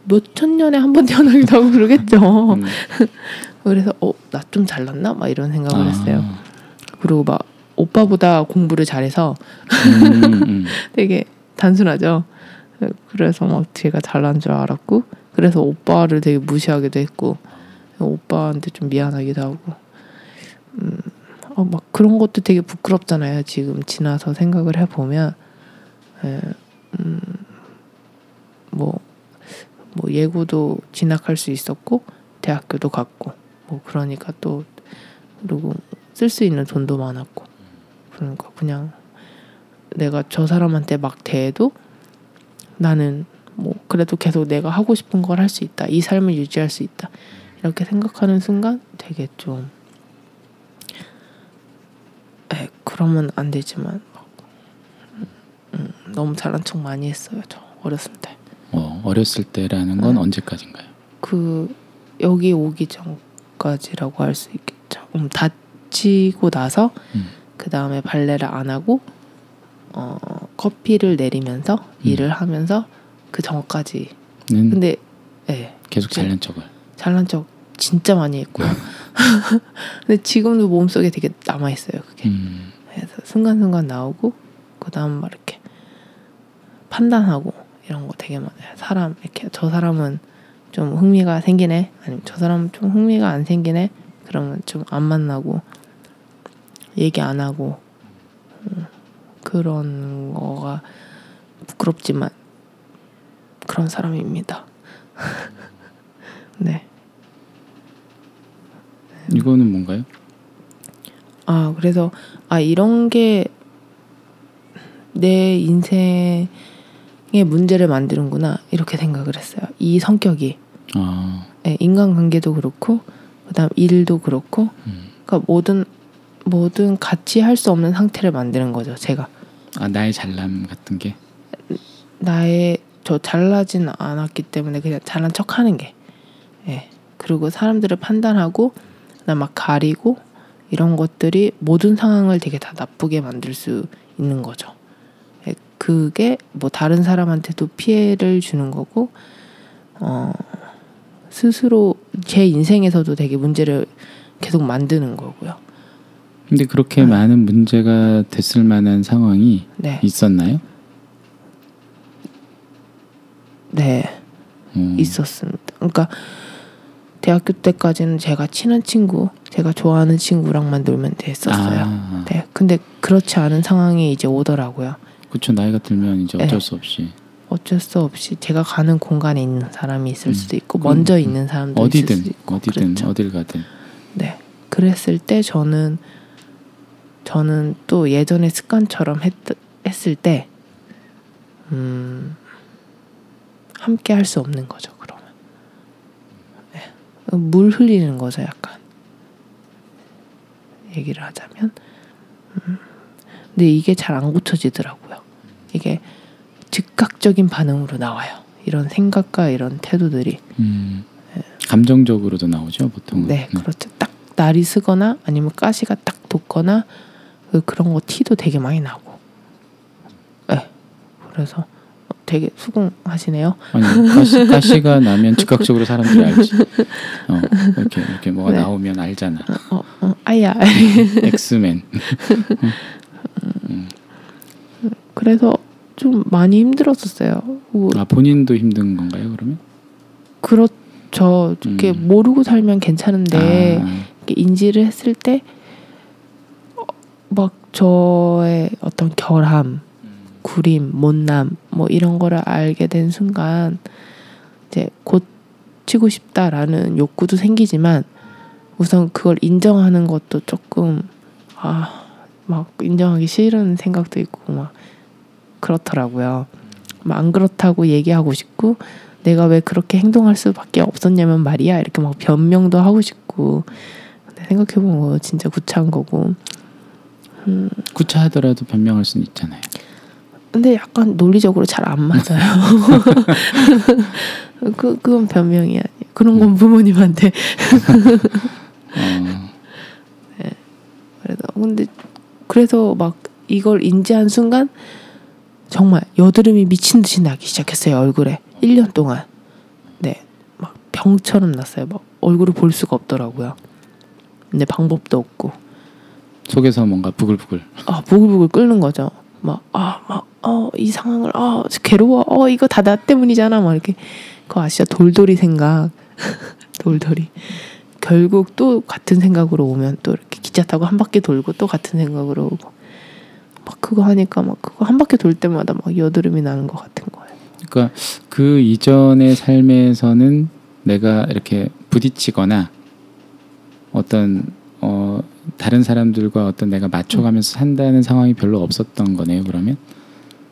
몇 천 년에 한 번 태어나기도 하고 그러겠죠. 음. 그래서 어 나 좀 잘났나 막 이런 생각을 아, 했어요. 그리고 막 오빠보다 공부를 잘해서 음, 음. [LAUGHS] 되게 단순하죠. 그래서 막 제가 잘난 줄 알았고 그래서 오빠를 되게 무시하기도 했고 오빠한테 좀 미안하기도 하고 음, 어, 막 그런 것도 되게 부끄럽잖아요. 지금 지나서 생각을 해보면 예, 음, 뭐, 뭐 예고도 진학할 수 있었고 대학교도 갔고 뭐 그러니까 또 그리고 쓸 수 있는 돈도 많았고 그러니까 그냥 내가 저 사람한테 막 대해도 나는 뭐 그래도 계속 내가 하고 싶은 걸 할 수 있다 이 삶을 유지할 수 있다 이렇게 생각하는 순간 되게 좀 에, 그러면 안 되지만 막, 음, 너무 잘난 척 많이 했어요 저 어렸을 때그 어, 어렸을 때라는 건 네. 언제까지인가요? 여기 오기 전까지라고 할 수 있겠죠 음, 다치고 나서 음. 그 다음에 발레를 안 하고 어, 커피를 내리면서 음. 일을 하면서 그 전까지. 는 근데 예. 계속 네. 잘난 척을. 잘난 척 진짜 많이 했고요. [LAUGHS] 근데 지금도 몸속에 되게 남아 있어요 그게. 음, 그래서 순간순간 나오고 그 다음 막 이렇게 판단하고 이런 거 되게 많아요. 사람 이렇게 저 사람은 좀 흥미가 생기네? 아니면 저 사람은 좀 흥미가 안 생기네? 그러면 좀 안 만나고 얘기 안 하고 음, 그런 거가 부끄럽지만 그런 사람입니다 [LAUGHS] 네 이거는 뭔가요? 아 그래서 아 이런 게 내 인생의 문제를 만드는구나 이렇게 생각을 했어요. 이 성격이 아, 예, 인간관계도 그렇고 그다음 일도 그렇고 음. 그러니까 모든 모든 같이 할 수 없는 상태를 만드는 거죠. 제가 아 나의 잘남 같은 게. 나의 저 잘나진 않았기 때문에 그냥 잘난 척하는 게 예. 그리고 사람들을 판단하고 그다음 막 가리고 이런 것들이 모든 상황을 되게 다 나쁘게 만들 수 있는 거죠. 예, 그게 뭐 다른 사람한테도 피해를 주는 거고 어 스스로 제 인생에서도 되게 문제를 계속 만드는 거고요. 근데 그렇게 네. 많은 문제가 됐을 만한 상황이 네. 있었나요? 네. 음. 있었습니다. 그러니까 대학교 때까지는 제가 친한 친구, 제가 좋아하는 친구랑만 놀면 됐었어요. 아, 네. 근데 그렇지 않은 상황이 이제 오더라고요. 그렇죠. 나이가 들면 이제 어쩔 네. 수 없이 어쩔 수 없이 제가 가는 공간에 있는 사람이 있을 음. 수도 있고 음, 먼저 음. 있는 사람도 있을 어디든 수도 있고 어디든 그렇죠. 어딜 가든 네. 그랬을 때 저는 저는 또 예전의 습관처럼 했, 했을 때 음, 함께 할 수 없는 거죠. 그러면 네. 물 흘리는 거죠, 약간 얘기를 하자면. 음. 근데 이게 잘 안 고쳐지더라고요. 이게 즉각적인 반응으로 나와요. 이런 생각과 이런 태도들이. 음, 감정적으로도 나오죠 보통은. 네, 그렇죠. 딱 날이 쓰거나 아니면 가시가 딱 돋거나 그 그런 거 티도 되게 많이 나고. 네, 그래서 되게 수긍하시네요. 아니 가시, 가시가 [LAUGHS] 나면 즉각적으로 사람들이 알지. 어, 이렇게 이렇게 뭐가 네. 나오면 알잖아. 어, 어 아야. 엑스맨. [LAUGHS] 그래서 좀 많이 힘들었었어요. 뭐, 아 본인도 힘든 건가요 그러면? 그렇죠. 이렇게 음. 모르고 살면 괜찮은데 아, 인지를 했을 때 막 저의 어떤 결함, 구림, 못남 뭐 이런 거를 알게 된 순간 이제 고치고 싶다라는 욕구도 생기지만 우선 그걸 인정하는 것도 조금 아 막 인정하기 싫은 생각도 있고 막 그렇더라고요. 막 안 그렇다고 얘기하고 싶고 내가 왜 그렇게 행동할 수밖에 없었냐면 말이야 이렇게 막 변명도 하고 싶고 근데 생각해보면 진짜 구차한 거고 구차하더라도 변명할 수는 있잖아요. 근데 약간 논리적으로 잘 안 맞아요. [LAUGHS] 그 그건 변명이 아니에요. 그런 건 부모님한테. [LAUGHS] 어, 그래서 근데 그래서 막 이걸 인지한 순간 정말 여드름이 미친 듯이 나기 시작했어요 얼굴에 1년 동안. 네, 막 병처럼 났어요. 막 얼굴을 볼 수가 없더라고요. 근데 방법도 없고. 속에서 뭔가 부글부글. 아 보글보글 끓는 거죠. 막 아 막 어 이 상황을 아 괴로워. 어 이거 다 나 때문이잖아. 막 이렇게. 그거 아시죠? 돌돌이 생각. [LAUGHS] 돌돌이. 결국 또 같은 생각으로 오면 또 이렇게 기차 타고 한 바퀴 돌고 또 같은 생각으로 오고. 막 그거 하니까 막 그거 한 바퀴 돌 때마다 막 여드름이 나는 것 같은 거예요. 그러니까 그 이전의 삶에서는 내가 이렇게 부딪히거나 어떤 어 다른 사람들과 어떤 내가 맞춰가면서 산다는 상황이 별로 없었던 거네요. 그러면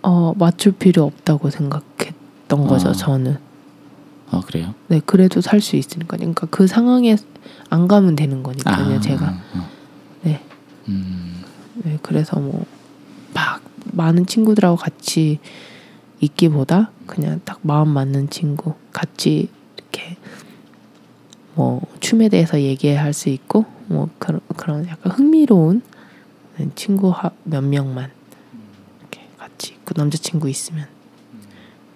어 맞출 필요 없다고 생각했던 거죠 아. 저는. 아 그래요? 네 그래도 살 수 있으니까 그러니까 그 상황에 안 가면 되는 거니까요 제가. 아, 아. 네. 음, 네, 그래서 뭐 막 많은 친구들하고 같이 있기보다 그냥 딱 마음 맞는 친구 같이 뭐 춤에 대해서 얘기할 수 있고 뭐 그런 그런 약간 흥미로운 친구 하- 몇 명만 이렇게 같이 그 남자친구 있으면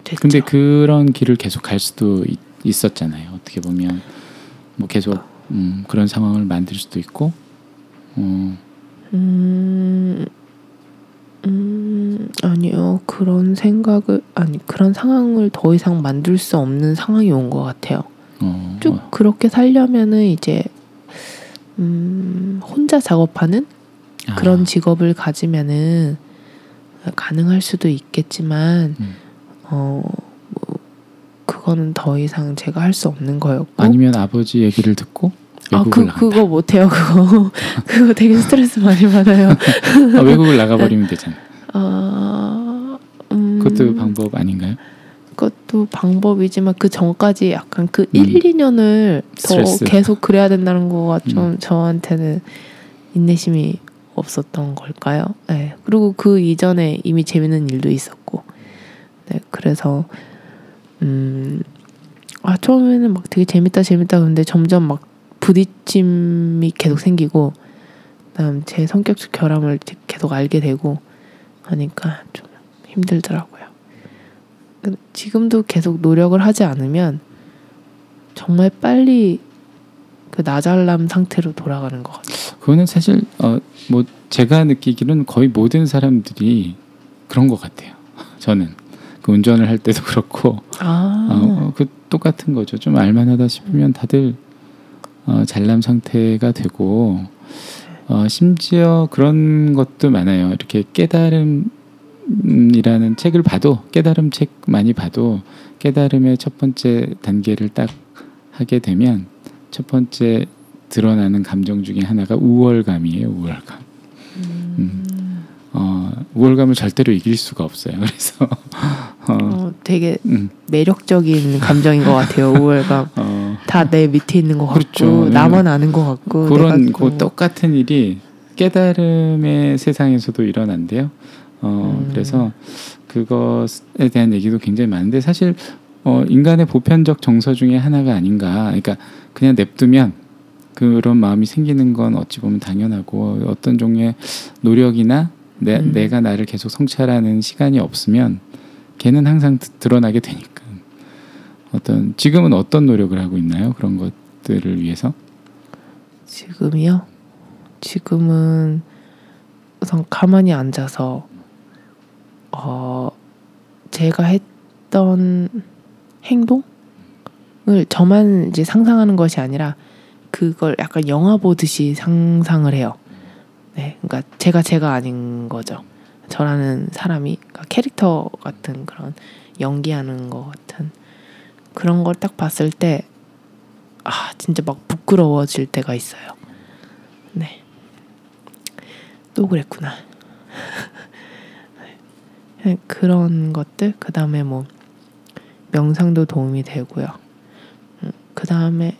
됐죠. 근데 그런 길을 계속 갈 수도 있, 있었잖아요. 어떻게 보면 뭐 계속 음, 그런 상황을 만들 수도 있고. 어, 음, 음, 아니요. 그런 생각을, 아니, 그런 상황을 더 이상 만들 수 없는 상황이 온 것 같아요. 어, 쭉 어, 그렇게 살려면은 이제, 음, 혼자 작업하는 아, 그런 직업을 가지면은 가능할 수도 있겠지만, 음. 어, 뭐, 그거는 더 이상 제가 할 수 없는 거였고. 아니면 아버지 얘기를 듣고 아, 외국을 그, 나간다. 그거 못해요, 그거. [LAUGHS] 그거 되게 스트레스 많이 받아요. 아, 외국을 나가버리면 되잖아. 아, 음, 그것도 방법 아닌가요? 그것도 방법이지만 그 전까지 약간 그 음. 1, 2년을 스트레스. 더 계속 그래야 된다는 거가 좀 음. 저한테는 인내심이 없었던 걸까요? 네. 그리고 그 이전에 이미 재밌는 일도 있었고. 네. 그래서 음, 아 처음에는 막 되게 재밌다 재밌다 근데 점점 막 부딪힘이 계속 생기고 그다음 제 성격 결함을 계속 알게 되고 하니까 좀 힘들더라고요. 지금도 계속 노력을 하지 않으면 정말 빨리 그 나잘남 상태로 돌아가는 것 같아요. 그거는 사실 어 뭐 제가 느끼기는 거의 모든 사람들이 그런 것 같아요. [LAUGHS] 저는 그 운전을 할 때도 그렇고 아. 어, 그 똑같은 거죠. 좀 알만하다 싶으면 다들 어, 잘남 상태가 되고 어, 심지어 그런 것도 많아요. 이렇게 깨달음 이라는 책을 봐도 깨달음 책 많이 봐도 깨달음의 첫 번째 단계를 딱 하게 되면 첫 번째 드러나는 감정 중에 하나가 우월감이에요. 우월감. 음. 어, 우월감을 절대로 이길 수가 없어요. [LAUGHS] 그래서 어, 어, 되게 음. 매력적인 감정인 것 같아요. 우월감. [LAUGHS] 어, 다내 밑에 있는 것 그렇죠. 같고 나만 아는 것 같고 그런 그 똑같은 일이 깨달음의 세상에서도 일어난대요. 어, 음. 그래서 그것에 대한 얘기도 굉장히 많은데 사실 어, 인간의 보편적 정서 중에 하나가 아닌가. 그러니까 그냥 냅두면 그런 마음이 생기는 건 어찌 보면 당연하고 어떤 종류의 노력이나 내, 음. 내가 나를 계속 성찰하는 시간이 없으면 걔는 항상 드러나게 되니까 어떤 지금은 어떤 노력을 하고 있나요? 그런 것들을 위해서? 지금이요? 지금은 우선 가만히 앉아서 어 제가 했던 행동을 저만 이제 상상하는 것이 아니라 그걸 약간 영화 보듯이 상상을 해요. 네, 그러니까 제가 제가 아닌 거죠. 저라는 사람이 그러니까 캐릭터 같은 그런 연기하는 것 같은 그런 걸 딱 봤을 때 아, 진짜 막 부끄러워질 때가 있어요. 네. 또 그랬구나. [LAUGHS] 네, 그런 것들, 그 다음에 뭐, 명상도 도움이 되고요. 음, 그 다음에,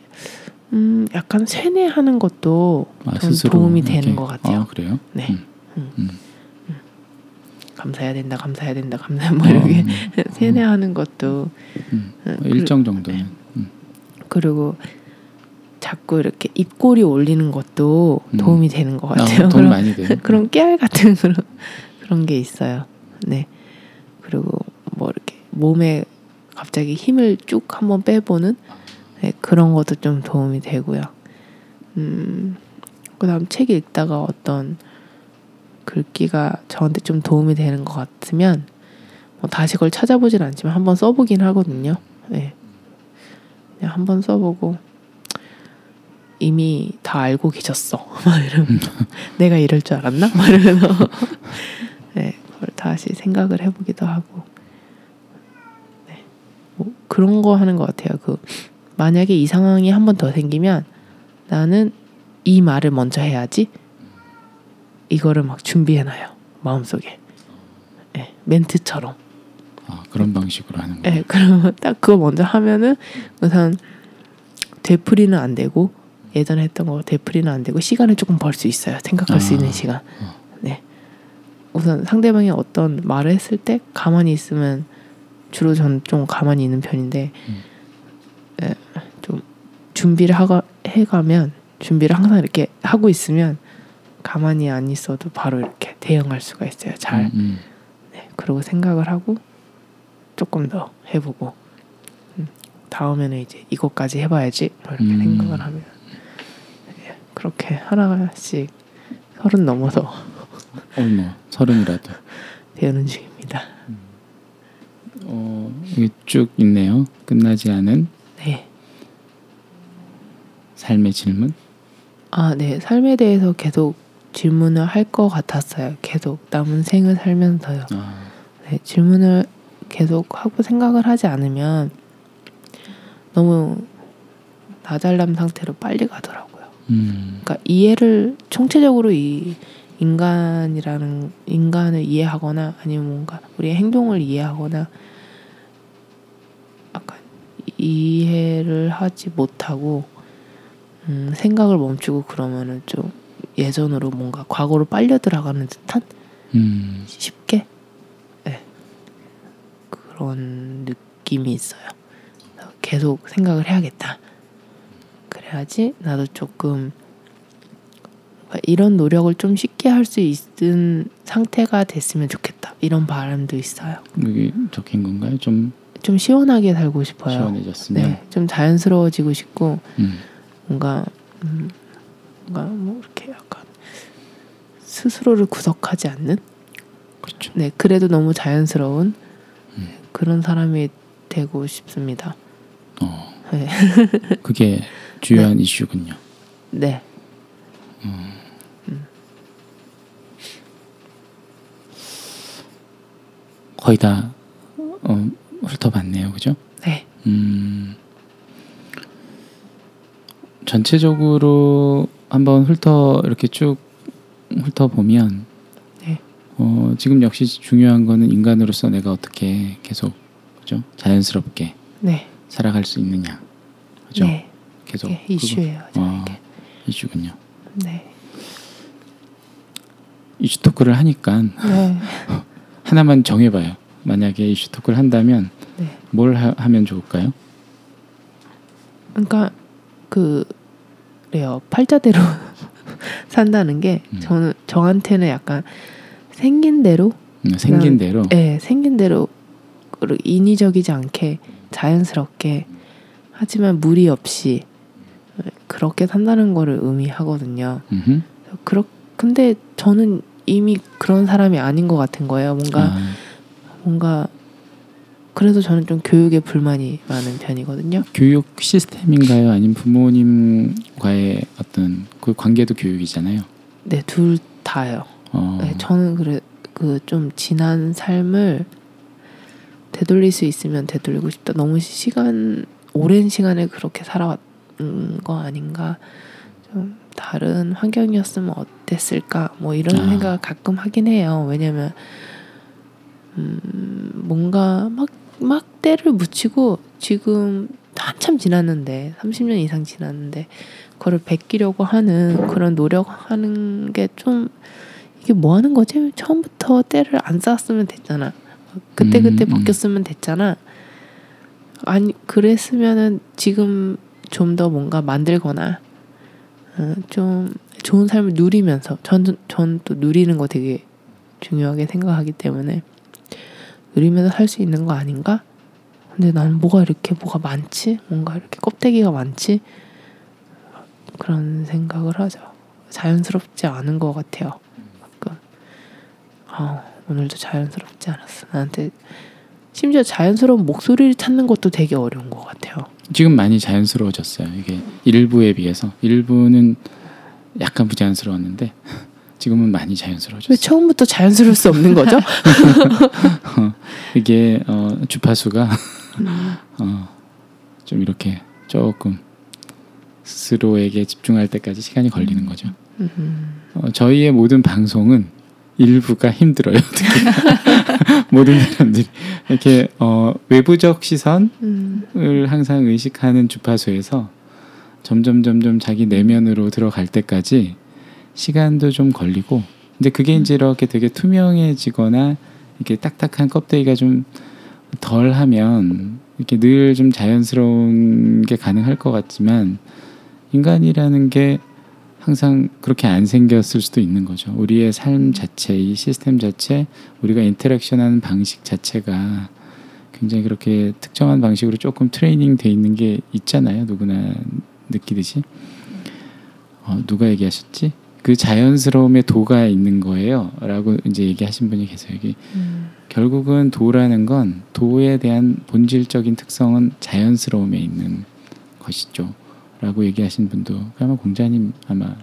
음, 약간 세뇌하는 것도 아, 좀 도움이 되는 이렇게. 것 같아요. 아, 그래요? 네. 음. 음. 음. 감사해야 된다, 감사해야 된다, 감사 뭐 이렇게 어, [LAUGHS] 세뇌하는 것도 음, 어, 일정 정도는. 네. 음. 그리고 자꾸 이렇게 입꼬리 올리는 것도 음. 도움이 되는 것 같아요. 아, 도움 많이 돼요. [LAUGHS] 그런 깨알 같은 [LAUGHS] 그런 그런 게 있어요. 네. 그리고 뭐 이렇게 몸에 갑자기 힘을 쭉 한번 빼보는 네, 그런 것도 좀 도움이 되고요. 음, 그다음 책 읽다가 어떤 글귀가 저한테 좀 도움이 되는 것 같으면 뭐 다시 그걸 찾아보진 않지만 한번 써보긴 하거든요. 네. 그냥 한번 써보고 이미 다 알고 계셨어. [LAUGHS] 막 이러면 음. 내가 이럴 줄 알았나? 막 이러면서 [LAUGHS] 네, 그걸 다시 생각을 해보기도 하고 네, 뭐 그런 거 하는 것 같아요. 그 만약에 이 상황이 한 번 더 생기면 나는 이 말을 먼저 해야지. 이거를 막 준비해놔요 마음속에 네, 멘트처럼 아 그런 방식으로 하는 거예요. 네, 그러면 딱 그거 먼저 하면은 우선 되풀이는 안 되고 예전에 했던 거 되풀이는 안 되고 시간을 조금 벌 수 있어요. 생각할 아, 수 있는 시간. 어. 네. 우선 상대방이 어떤 말을 했을 때 가만히 있으면 주로 저는 좀 가만히 있는 편인데 음. 네, 좀 준비를 하가 해가면 준비를 항상 이렇게 하고 있으면 가만히 안 있어도 바로 이렇게 대응할 수가 있어요. 잘. 음, 음. 네, 그리고 생각을 하고 조금 더 해보고 음, 다음에는 이제 이것까지 해봐야지 이렇게 음. 생각을 하면 네, 그렇게 하나씩 서른 넘어서 어머 서른이라도 배우는 중입니다. 음. 어 여기 쭉 있네요. 끝나지 않은 네. 삶의 질문. 아, 네. 삶에 대해서 계속 질문을 할 것 같았어요. 계속 남은 생을 살면서요. 아. 네, 질문을 계속 하고 생각을 하지 않으면 너무 나잘남 상태로 빨리 가더라고요. 음. 그러니까 이해를 총체적으로 이 인간이라는 인간을 이해하거나 아니면 뭔가 우리의 행동을 이해하거나 약간 이해를 하지 못하고 음, 생각을 멈추고 그러면은 좀 예전으로 뭔가 과거로 빨려 들어가는 듯한 음. 쉽게 네. 그런 느낌이 있어요. 계속 생각을 해야겠다. 그래야지 나도 조금 이런 노력을 좀 쉽게 할 수 있는 상태가 됐으면 좋겠다. 이런 바람도 있어요. 여기 적힌 건가요? 좀 좀 시원하게 살고 싶어요. 시원해졌으면. 네, 좀 자연스러워지고 싶고 음. 뭔가 음, 뭔가 뭐 이렇게 약간 스스로를 구속하지 않는 그렇죠. 네 그래도 너무 자연스러운 음. 그런 사람이 되고 싶습니다. 어, 네, 그게 [LAUGHS] 주요한 이슈군요. 네. 거의 다 어, 훑어봤네요, 그죠? 네. 음, 전체적으로 한번 훑어 이렇게 쭉 훑어 보면 네. 어, 지금 역시 중요한 거는 인간으로서 내가 어떻게 계속 그죠? 자연스럽게 네. 살아갈 수 있느냐, 그죠? 네. 계속 그게 이슈예요. 어. 이슈군요. 네. 이슈 토크를 하니까 네. [LAUGHS] 하나만 정해봐요. 만약에 이슈 토크를 한다면 네. 뭘 하, 하면 좋을까요? 그러니까 그 그래요. 팔자대로 [LAUGHS] 산다는 게 음. 저는 저한테는 약간 생긴 대로 음, 생긴 그냥- 대로 네, 생긴 대로 인위적이지 않게 자연스럽게 하지만 무리 없이 그렇게 산다는 거를 의미하거든요. 음흠. 그렇 근데 저는 이미 그런 사람이 아닌 것 같은 거예요. 뭔가 아, 뭔가 그래서 저는 좀 교육에 불만이 많은 편이거든요. 교육 시스템인가요? 아니면 부모님과의 어떤 그 관계도 교육이잖아요. 네, 둘 다요. 어, 네, 저는 그래 그 좀 지난 삶을 되돌릴 수 있으면 되돌리고 싶다. 너무 시간 오랜 시간을 그렇게 살아왔던 거 아닌가. 좀 다른 환경이었으면 어땠을까. 뭐 이런 아. 생각을 가끔 하긴 해요. 왜냐면 음, 뭔가 막 막 때를 묻히고 지금 한참 지났는데 30년 이상 지났는데 그거를 베끼려고 하는 그런 노력하는 게 좀 이게 뭐 하는 거지? 처음부터 때를 안 쌓았으면 됐잖아. 그때 그때 음, 음. 바뀌었으면 됐잖아. 아니 그랬으면은 지금 좀 더 뭔가 만들거나 어, 좀 좋은 삶을 누리면서 전 전 또 누리는 거 되게 중요하게 생각하기 때문에 누리면서 살 수 있는 거 아닌가? 근데 난 뭐가 이렇게 뭐가 많지? 뭔가 이렇게 껍데기가 많지? 그런 생각을 하죠. 자연스럽지 않은 것 같아요. 가끔. 아 오늘도 자연스럽지 않았어. 나한테 심지어 자연스러운 목소리를 찾는 것도 되게 어려운 것 같아요. 지금 많이 자연스러워졌어요. 이게 일부에 비해서 일부는 약간 부자연스러웠는데 [LAUGHS] 지금은 많이 왜 자연스러워졌어요. 처음부터 자연스러울 수 없는 거죠? [LAUGHS] 이게 어, 주파수가 [LAUGHS] 어, 좀 이렇게 조금 스스로에게 집중할 때까지 시간이 걸리는 거죠. 음, 어, 저희의 모든 방송은 일부가 힘들어요. [LAUGHS] 모든 사람들이. 이렇게 어, 외부적 시선을 음, 항상 의식하는 주파수에서 점점 점점 자기 내면으로 들어갈 때까지 시간도 좀 걸리고 근데 그게 이제 이렇게 되게 투명해지거나 이렇게 딱딱한 껍데기가 좀 덜하면 이렇게 늘 좀 자연스러운 게 가능할 것 같지만 인간이라는 게 항상 그렇게 안 생겼을 수도 있는 거죠. 우리의 삶 자체, 이 시스템 자체, 우리가 인터랙션하는 방식 자체가 굉장히 그렇게 특정한 방식으로 조금 트레이닝 돼 있는 게 있잖아요. 누구나 느끼듯이. 어, 누가 얘기하셨지? 그 자연스러움의 도가 있는 거예요.라고 이제 얘기하신 분이 계세요. 여기 음, 결국은 도라는 건 도에 대한 본질적인 특성은 자연스러움에 있는 것이죠. 라고 얘기하신 분도 아마 공자님 아마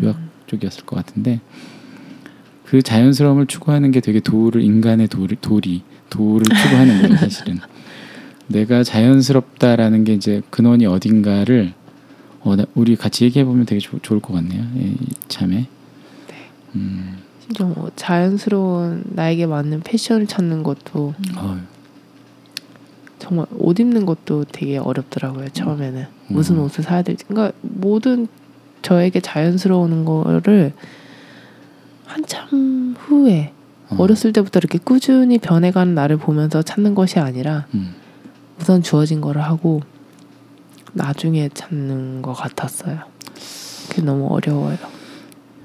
유학 쪽이었을 것 같은데 그 자연스러움을 추구하는 게 되게 도를 인간의 도리, 도리 도를 추구하는 [LAUGHS] 거예요 사실은. 내가 자연스럽다라는 게 이제 근원이 어딘가를 어, 나- 우리 같이 얘기해 보면 되게 좋- 좋을 것 같네요 예, 참에. 음, 심지어 뭐 자연스러운 나에게 맞는 패션을 찾는 것도 어, 정말 옷 입는 것도 되게 어렵더라고요 처음에는 무슨 음. 옷을 사야 될지 그러니까 모든 저에게 자연스러운 거를 한참 후에 어, 어렸을 때부터 이렇게 꾸준히 변해가는 나를 보면서 찾는 것이 아니라 음, 우선 주어진 거를 하고 나중에 찾는 것 같았어요. 그게 너무 어려워요.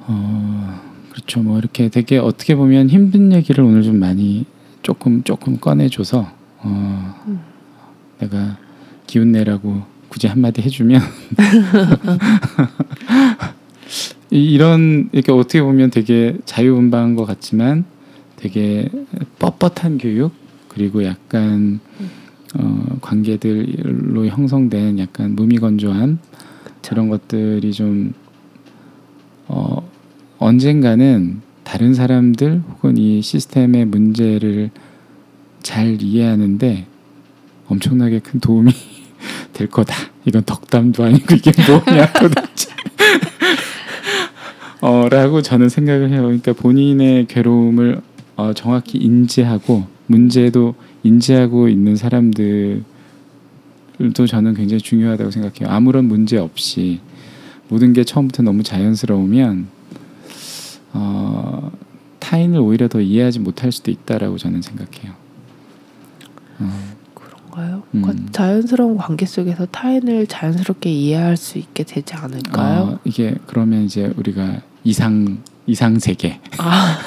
어, 그렇죠. 뭐 이렇게 되게 어떻게 보면 힘든 얘기를 오늘 좀 많이 조금 조금 꺼내줘서 어, 음. 내가 기운 내라고 굳이 한마디 해주면 [LAUGHS] 이- 이런 이렇게 어떻게 보면 되게 자유분방한 것 같지만 되게 뻣뻣한 교육 그리고 약간 어, 관계들로 형성된 약간 무미건조한 그런 것들이 좀 어, 언젠가는 다른 사람들 혹은 이 시스템의 문제를 잘 이해하는데 엄청나게 큰 도움이 [LAUGHS] 될 거다. 이건 덕담도 아니고 이게 뭐냐 도대체. [LAUGHS] 어, 라고 저는 생각을 해요. 그러니까 본인의 괴로움을 어, 정확히 인지하고 문제도 인지하고 있는 사람들도 저는 굉장히 중요하다고 생각해요. 아무런 문제 없이 모든 게 처음부터 너무 자연스러우면 어, 타인을 오히려 더 이해하지 못할 수도 있다라고 저는 생각해요. 어, 그런가요? 음. 그 자연스러운 관계 속에서 타인을 자연스럽게 이해할 수 있게 되지 않을까요? 어, 이게 그러면 이제 우리가 이상 이상 세계 아,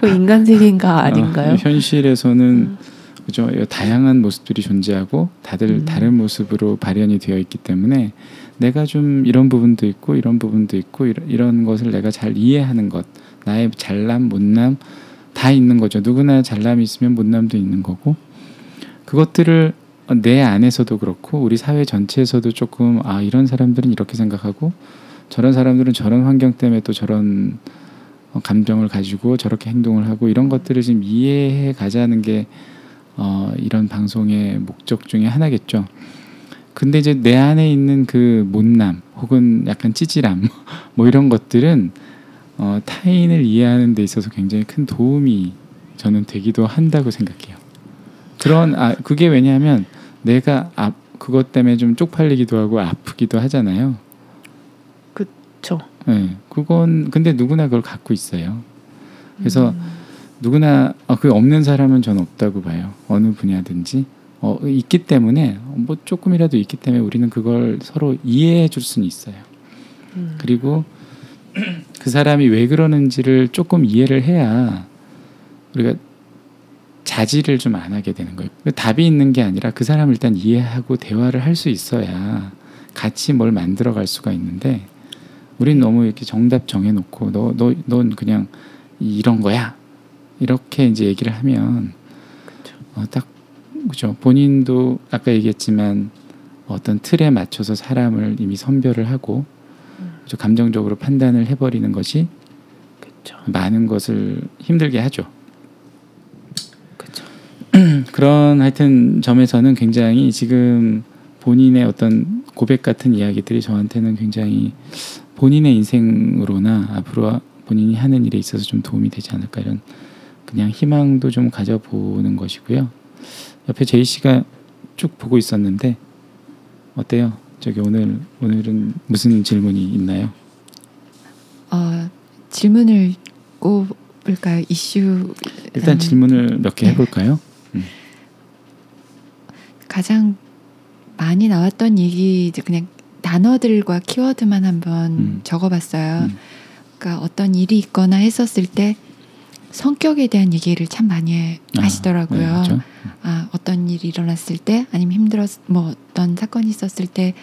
그 인간 세계인가 아닌가요? 어, 현실에서는 음. 그죠 다양한 모습들이 존재하고 다들 음. 다른 모습으로 발현이 되어 있기 때문에 내가 좀 이런 부분도 있고 이런 부분도 있고 이런, 이런 것을 내가 잘 이해하는 것 나의 잘남 못남 다 있는 거죠 누구나 잘남이 있으면 못남도 있는 거고 그것들을 내 안에서도 그렇고 우리 사회 전체에서도 조금 아 이런 사람들은 이렇게 생각하고 저런 사람들은 저런 환경 때문에 또 저런 어, 감정을 가지고 저렇게 행동을 하고 이런 것들을 지금 이해해 가자는 게 어, 이런 방송의 목적 중에 하나겠죠. 근데 이제 내 안에 있는 그 못남 혹은 약간 찌질함 [LAUGHS] 뭐 이런 것들은 어, 타인을 이해하는 데 있어서 굉장히 큰 도움이 저는 되기도 한다고 생각해요. 그런 아 그게 왜냐하면 내가 아, 그것 때문에 좀 쪽팔리기도 하고 아프기도 하잖아요. 그렇죠. 네, 그건 근데 누구나 그걸 갖고 있어요. 그래서 음. 누구나 어, 그 없는 사람은 저는 없다고 봐요. 어느 분야든지 어, 있기 때문에 뭐 조금이라도 있기 때문에 우리는 그걸 서로 이해해 줄 수는 있어요. 음. 그리고 [CLEARS THROAT] 그 사람이 왜 그러는지를 조금 이해를 해야 우리가 자질을 좀 안 하게 되는 거예요. 그 답이 있는 게 아니라 그 사람을 일단 이해하고 대화를 할 수 있어야 같이 뭘 만들어 갈 수가 있는데 우린 너무 이렇게 정답 정해놓고 너 너 넌 그냥 이런 거야 이렇게 이제 얘기를 하면 그쵸. 어, 딱 그죠 본인도 아까 얘기했지만 어떤 틀에 맞춰서 사람을 이미 선별을 하고 음. 감정적으로 판단을 해버리는 것이 그렇죠. 많은 것을 힘들게 하죠. 그렇죠. 그런 하여튼 점에서는 굉장히 지금 본인의 어떤 고백 같은 이야기들이 저한테는 굉장히 본인의 인생으로나 앞으로 본인이 하는 일에 있어서 좀 도움이 되지 않을까 이런 그냥 희망도 좀 가져보는 것이고요. 옆에 제이 씨가 쭉 보고 있었는데 어때요? 저기 오늘 오늘은 무슨 질문이 있나요? 어, 질문을 꼽을까요? 이슈 일단 음, 질문을 몇 개 해볼까요? 가장 많이 나왔던 얘기 이제 그냥 단어들과 키워드만 한번 음. 적어봤어요. 음. 그러니까 어떤 일이 있거나 했었을 때 성격에 대한 얘기를 참 많이 아, 하시더라고요. 네, 그렇죠? 아 어떤 일이 일어났을 때 아니면 힘들었 뭐 어떤 사건이 있었을 때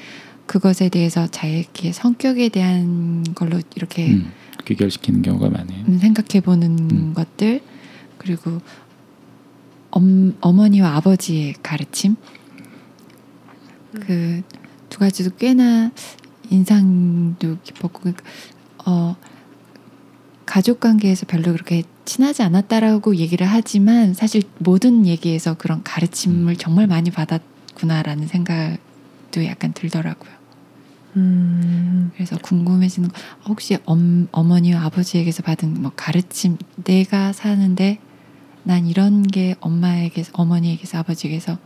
그것에 대해서 자기의 성격에 대한 걸로 이렇게 음, 귀결시키는 경우가 많아요. 생각해 보는 음. 것들 그리고 엄, 어머니와 아버지의 가르침 그 두 가지도 꽤나 인상도 깊었고 그러니까 어 가족 관계에서 별로 그렇게 친하지 않았다라고 얘기를 하지만 사실 모든 얘기에서 그런 가르침을 정말 많이 받았구나라는 생각도 약간 들더라고요. 음. 그래서 궁금해지는 거 혹시 엄, 어머니와 아버지에게서 받은 뭐 가르침 내가 사는데 난 이런 게 엄마에게서 어머니에게서 아버지에게서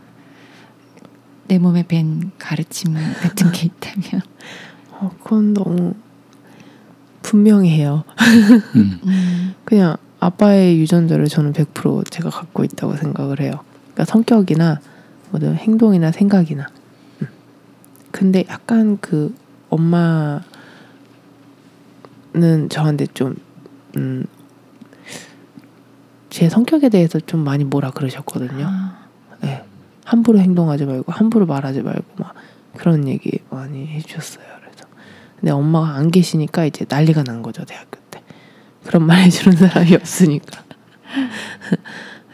내 몸에 밴 가르침 같은 게 있다면 [LAUGHS] 어, 그건 너무 분명해요. 음, [LAUGHS] 음, 그냥 아빠의 유전자를 저는 100% 제가 갖고 있다고 생각을 해요. 그러니까 성격이나 뭐든 행동이나 생각이나. 음. 근데 약간 그 엄마는 저한테 좀 음, 제 성격에 대해서 좀 많이 뭐라 그러셨거든요. 아, 네. 함부로 행동하지 말고 함부로 말하지 말고 막 그런 얘기 많이 해주셨어요. 그래서 근데 엄마가 안 계시니까 이제 난리가 난 거죠 대학교 때 그런 말 해주는 사람이 [LAUGHS] 없으니까.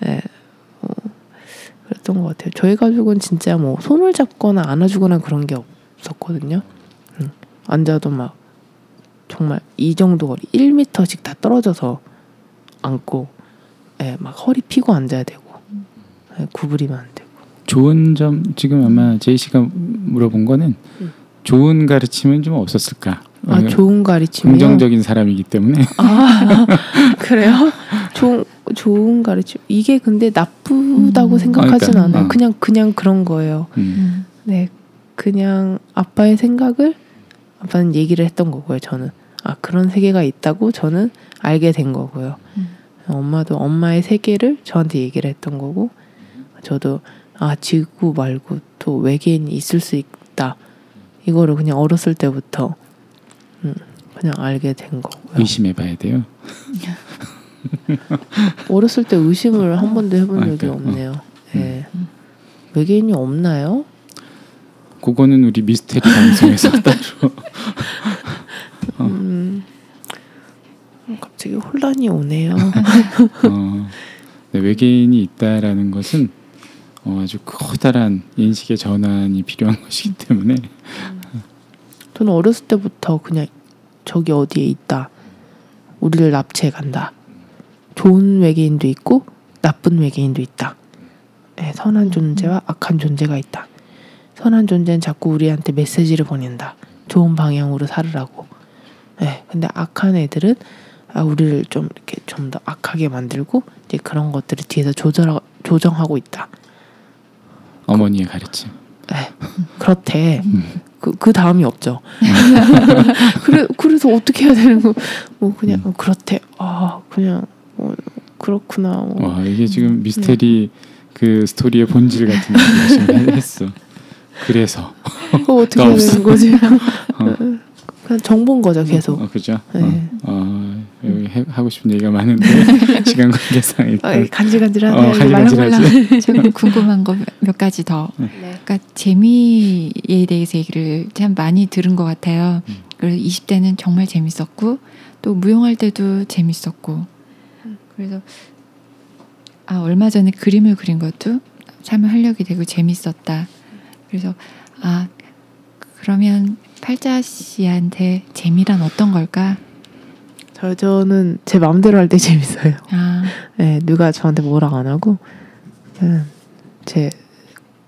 네. [LAUGHS] 어, 그랬던 것 같아요. 저희 가족은 진짜 뭐 손을 잡거나 안아주거나 그런 게 없었거든요. 응. 앉아도 막 정말 이 정도 거리 1미터씩 다 떨어져서 앉고 예, 막 허리 피고 앉아야 되고 예, 구부리면 좋은 점 지금 아마 제이 씨가 물어본 거는 음. 좋은 가르침은 좀 없었을까? 아 어, 좋은 가르침이요? 긍정적인 사람이기 때문에 [LAUGHS] 아 그래요? 좋은 좋은 가르침 이게 근데 나쁘다고 음. 생각하진 아, 그러니까, 않아요. 어. 그냥 그냥 그런 거예요. 음. 음. 네, 그냥 아빠의 생각을 아빠는 얘기를 했던 거고요. 저는 아 그런 세계가 있다고 저는 알게 된 거고요. 음. 엄마도 엄마의 세계를 저한테 얘기를 했던 거고 저도 아 지구 말고 또 외계인이 있을 수 있다 이거를 그냥 어렸을 때부터 음, 그냥 알게 된 거고요. 의심해봐야 돼요. [LAUGHS] 어렸을 때 의심을 한 번도 해본 아, 적이 그러니까, 없네요. 예. 외계인이 없나요? 그거는 우리 미스테리 방송에서 [LAUGHS] 따로 어. 음, 갑자기 혼란이 오네요. [LAUGHS] 어, 네, 외계인이 있다라는 것은 어, 아주 커다란 인식의 전환이 필요한 [LAUGHS] 것이기 때문에 저는 어렸을 때부터 그냥 저기 어디에 있다. 우리를 납치해 간다. 좋은 외계인도 있고 나쁜 외계인도 있다. 예, 선한 존재와 악한 존재가 있다. 선한 존재는 자꾸 우리한테 메시지를 보낸다. 좋은 방향으로 살으라고. 예, 근데 악한 애들은 아, 우리를 좀 이렇게 좀 더 악하게 만들고 이제 그런 것들을 뒤에서 조절 조정하고 있다. 어머니의 가르침. 예, 그렇대. 음. 그, 그 다음이 없죠. [LAUGHS] 그래, 그래서 어떻게 해야 되는 거, 뭐, 그냥, 어, 그렇대. 아, 그냥, 어, 그렇구나. 뭐. 와 이게 지금 미스테리 그 스토리의 본질 같은 거 지금 [LAUGHS] 했어. 그래서 그거 어떻게. 되는 거지? [LAUGHS] 어, 그냥 정본 거죠, 계속. 어, 그죠? 네. 어, 어, 여기 해, 하고 싶은 얘기가 많은데 [LAUGHS] 시간 관계상 아, 일단 간질간질하네. 어, 간질간질하지. [LAUGHS] 제가 궁금한 거 몇 가지 더. 네. 그러니까 재미에 대해서 얘기를 참 많이 들은 것 같아요. 음. 그래서 20대는 정말 재밌었고 또 무용할 때도 재밌었고 그래서 아 얼마 전에 그림을 그린 것도 삶의 활력이 되고 재밌었다. 그래서 아 그러면 팔자 씨한테 재미란 어떤 걸까? 저, 저는 제 마음대로 할 때 [LAUGHS] 재밌어요. 아 네, 누가 저한테 뭐라 안 하고, 그냥 제,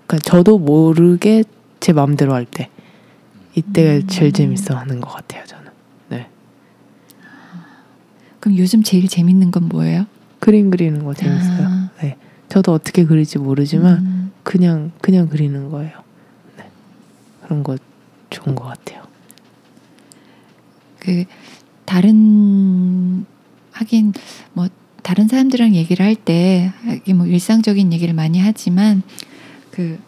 그러니까 저도 모르게 제 마음대로 할 때, 이때가 음. 제일 재밌어 하는 것 같아요, 저는. 네. 그럼 요즘 제일 재밌는 건 뭐예요? 그림 그리는 거 재밌어요. 아, 네. 저도 어떻게 그릴지 모르지만, 음, 그냥, 그냥 그리는 거예요. 네. 그런 거 좋은 것 같아요. 그 다른 하긴 뭐 다른 사람들이랑 얘기를 할 때 뭐 일상적인 얘기를 많이 하지만 그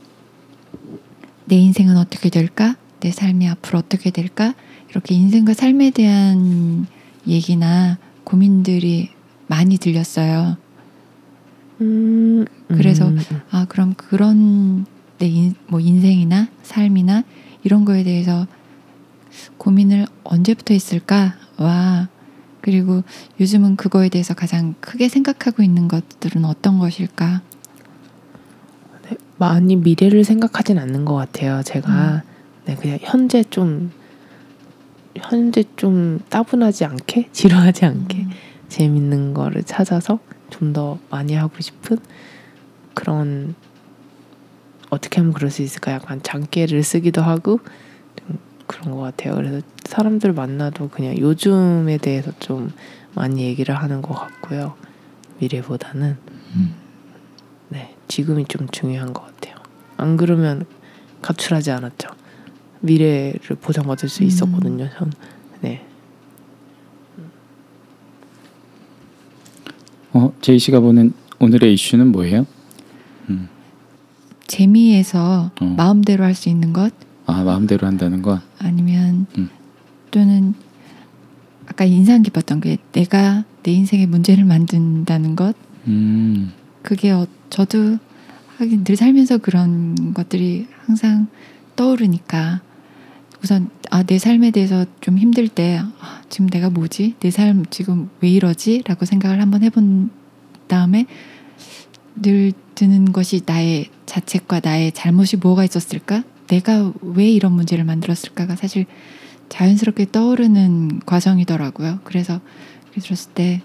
내 인생은 어떻게 될까? 내 삶이 앞으로 어떻게 될까? 이렇게 인생과 삶에 대한 얘기나 고민들이 많이 들렸어요. 음, 그래서 음, 아 그럼 그런 내뭐 인생이나 삶이나 이런 거에 대해서 고민을 언제부터 했을까와 그리고 요즘은 그거에 대해서 가장 크게 생각하고 있는 것들은 어떤 것일까? 많이 미래를 생각하진 않는 것 같아요. 제가 네 그냥 현재 좀 현재 좀 따분하지 않게 [LAUGHS] 지루하지 않게 음, 재밌는 거를 찾아서 좀 더 많이 하고 싶은 그런 어떻게 하면 그럴 수 있을까 약간 장기를 쓰기도 하고 좀 그런 것 같아요. 그래서 사람들 만나도 그냥 요즘에 대해서 좀 많이 얘기를 하는 것 같고요. 미래보다는 음. 네 지금이 좀 중요한 것 같아요. 안 그러면 가출하지 않았죠. 미래를 보장받을 수 음. 있었거든요. 전 네. 어, 제이 씨가 보는 오늘의 이슈는 뭐예요? 음. 재미에서 어. 마음대로 할 수 있는 것 아 마음대로 한다는 거. 아니면 음. 또는 아까 인상 깊었던 게 내가 내 인생의 문제를 만든다는 것 음. 그게 어, 저도 하긴 늘 살면서 그런 것들이 항상 떠오르니까 우선 아, 내 삶에 대해서 좀 힘들 때 아, 지금 내가 뭐지 내 삶 지금 왜 이러지라고 생각을 한번 해본 다음에 늘 드는 것이 나의 자책과 나의 잘못이 뭐가 있었을까 내가 왜 이런 문제를 만들었을까가 사실 자연스럽게 떠오르는 과정이더라고요. 그래서 들었을 때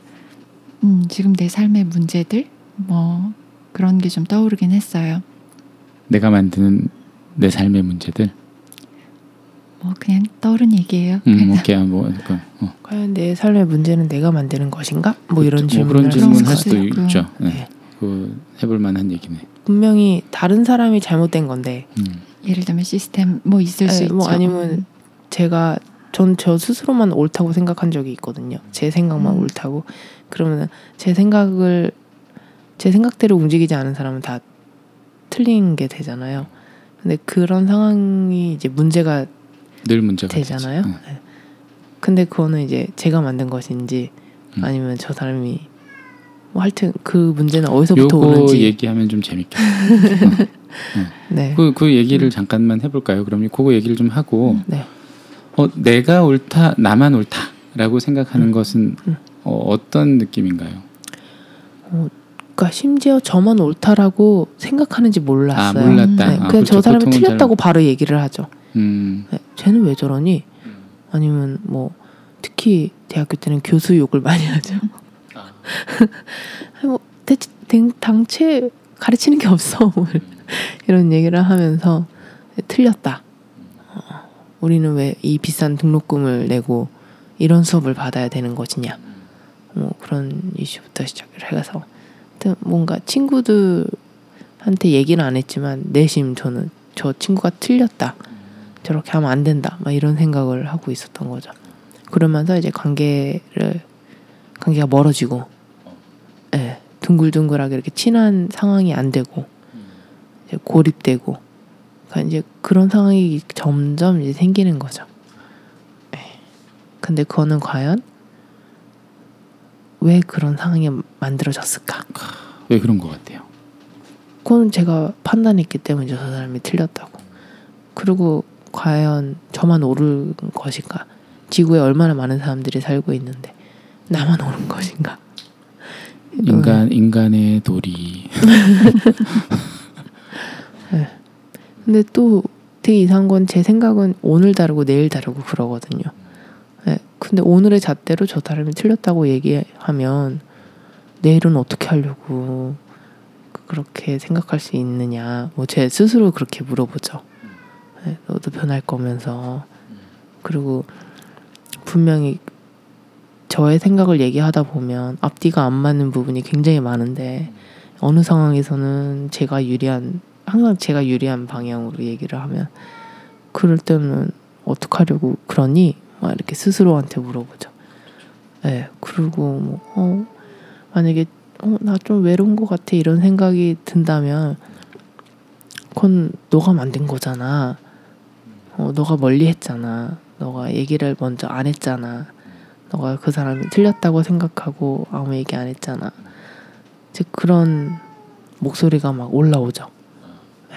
음, 지금 내 삶의 문제들 뭐 그런 게 좀 떠오르긴 했어요. 내가 만드는 내 삶의 문제들. 뭐 그냥 떠오른 얘기예요. 음, 오케이, 뭐, 그러니까, 어. 과연 내 삶의 문제는 내가 만드는 것인가? 뭐 이런 그렇죠. 뭐 질문을 그런 할 질문 수 할. 수도 있고. 있죠. 네. 네. 그 해볼 만한 얘기네. 분명히 다른 사람이 잘못된 건데 음. 예를 들면 시스템 뭐 있을 수 네, 있죠. 뭐 아니면 제가 전 저 스스로만 옳다고 생각한 적이 있거든요. 제 생각만 음. 옳다고 그러면 제 생각을 제 생각대로 움직이지 않은 사람은 다 틀린 게 되잖아요. 근데 그런 상황이 이제 문제가 늘 문제가 되잖아요. 응. 네. 근데 그거는 이제 제가 만든 것인지 음. 아니면 저 사람이 뭐 하여튼 그 문제는 어디서부터 요거 오는지 얘기하면 좀 재밌겠다. 네. [LAUGHS] 그, 그 얘기를 잠깐만 해볼까요? 그럼 그거 얘기를 좀 하고 네. 어, 내가 옳다, 나만 옳다라고 생각하는 음. 것은 음. 어, 어떤 느낌인가요? 그러니까 심지어 저만 옳다라고 생각하는지 몰랐어요. 아 몰랐다. 네, 아, 그냥 저 그렇죠. 사람이 보통은 틀렸다고 바로 얘기를 하죠. 잘, 음, 네, 쟤는 왜 저러니? 아니면 뭐 특히 대학교 때는 교수 욕을 많이 하죠. [LAUGHS] 뭐 [LAUGHS] 대체 당- 당최 가르치는 게 없어 뭐 [LAUGHS] 이런 얘기를 하면서 틀렸다. 어, 우리는 왜 이 비싼 등록금을 내고 이런 수업을 받아야 되는 것이냐? 뭐 그런 이슈부터 시작을 해서 뭔가 친구들한테 얘기는 안 했지만 내심 저는 저 친구가 틀렸다. 저렇게 하면 안 된다. 막 이런 생각을 하고 있었던 거죠. 그러면서 이제 관계를 관계가 멀어지고, 예, 둥글둥글하게 이렇게 친한 상황이 안 되고, 이제 고립되고, 그러니까 이제 그런 상황이 점점 이제 생기는 거죠. 예. 근데 그거는 과연 왜 그런 상황이 만들어졌을까? 왜 그런 것 같아요? 그건 제가 판단했기 때문이죠. 저 사람이 틀렸다고. 그리고 과연 저만 옳은 것인가? 지구에 얼마나 많은 사람들이 살고 있는데 나만 옳은 것인가? 인간 인간의 도리. [LAUGHS] 근데 또 되게 이상한 건 제 생각은 오늘 다르고 내일 다르고 그러거든요. 네, 근데 오늘의 잣대로 저 사람이 틀렸다고 얘기하면 내일은 어떻게 하려고 그렇게 생각할 수 있느냐? 뭐 제 스스로 그렇게 물어보죠. 네, 너도 변할 거면서 그리고 분명히 저의 생각을 얘기하다 보면 앞뒤가 안 맞는 부분이 굉장히 많은데 어느 상황에서는 제가 유리한 항상 제가 유리한 방향으로 얘기를 하면 그럴 때는 어떡하려고 그러니 막 이렇게 스스로한테 물어보죠. 네, 그리고 뭐 어, 만약에 어, 나 좀 외로운 것 같아 이런 생각이 든다면 그건 너가 만든 거잖아. 어, 너가 멀리 했잖아. 너가 얘기를 먼저 안 했잖아. 너가 그 사람이 틀렸다고 생각하고 아무 얘기 안 했잖아. 이제 그런 목소리가 막 올라오죠. 네.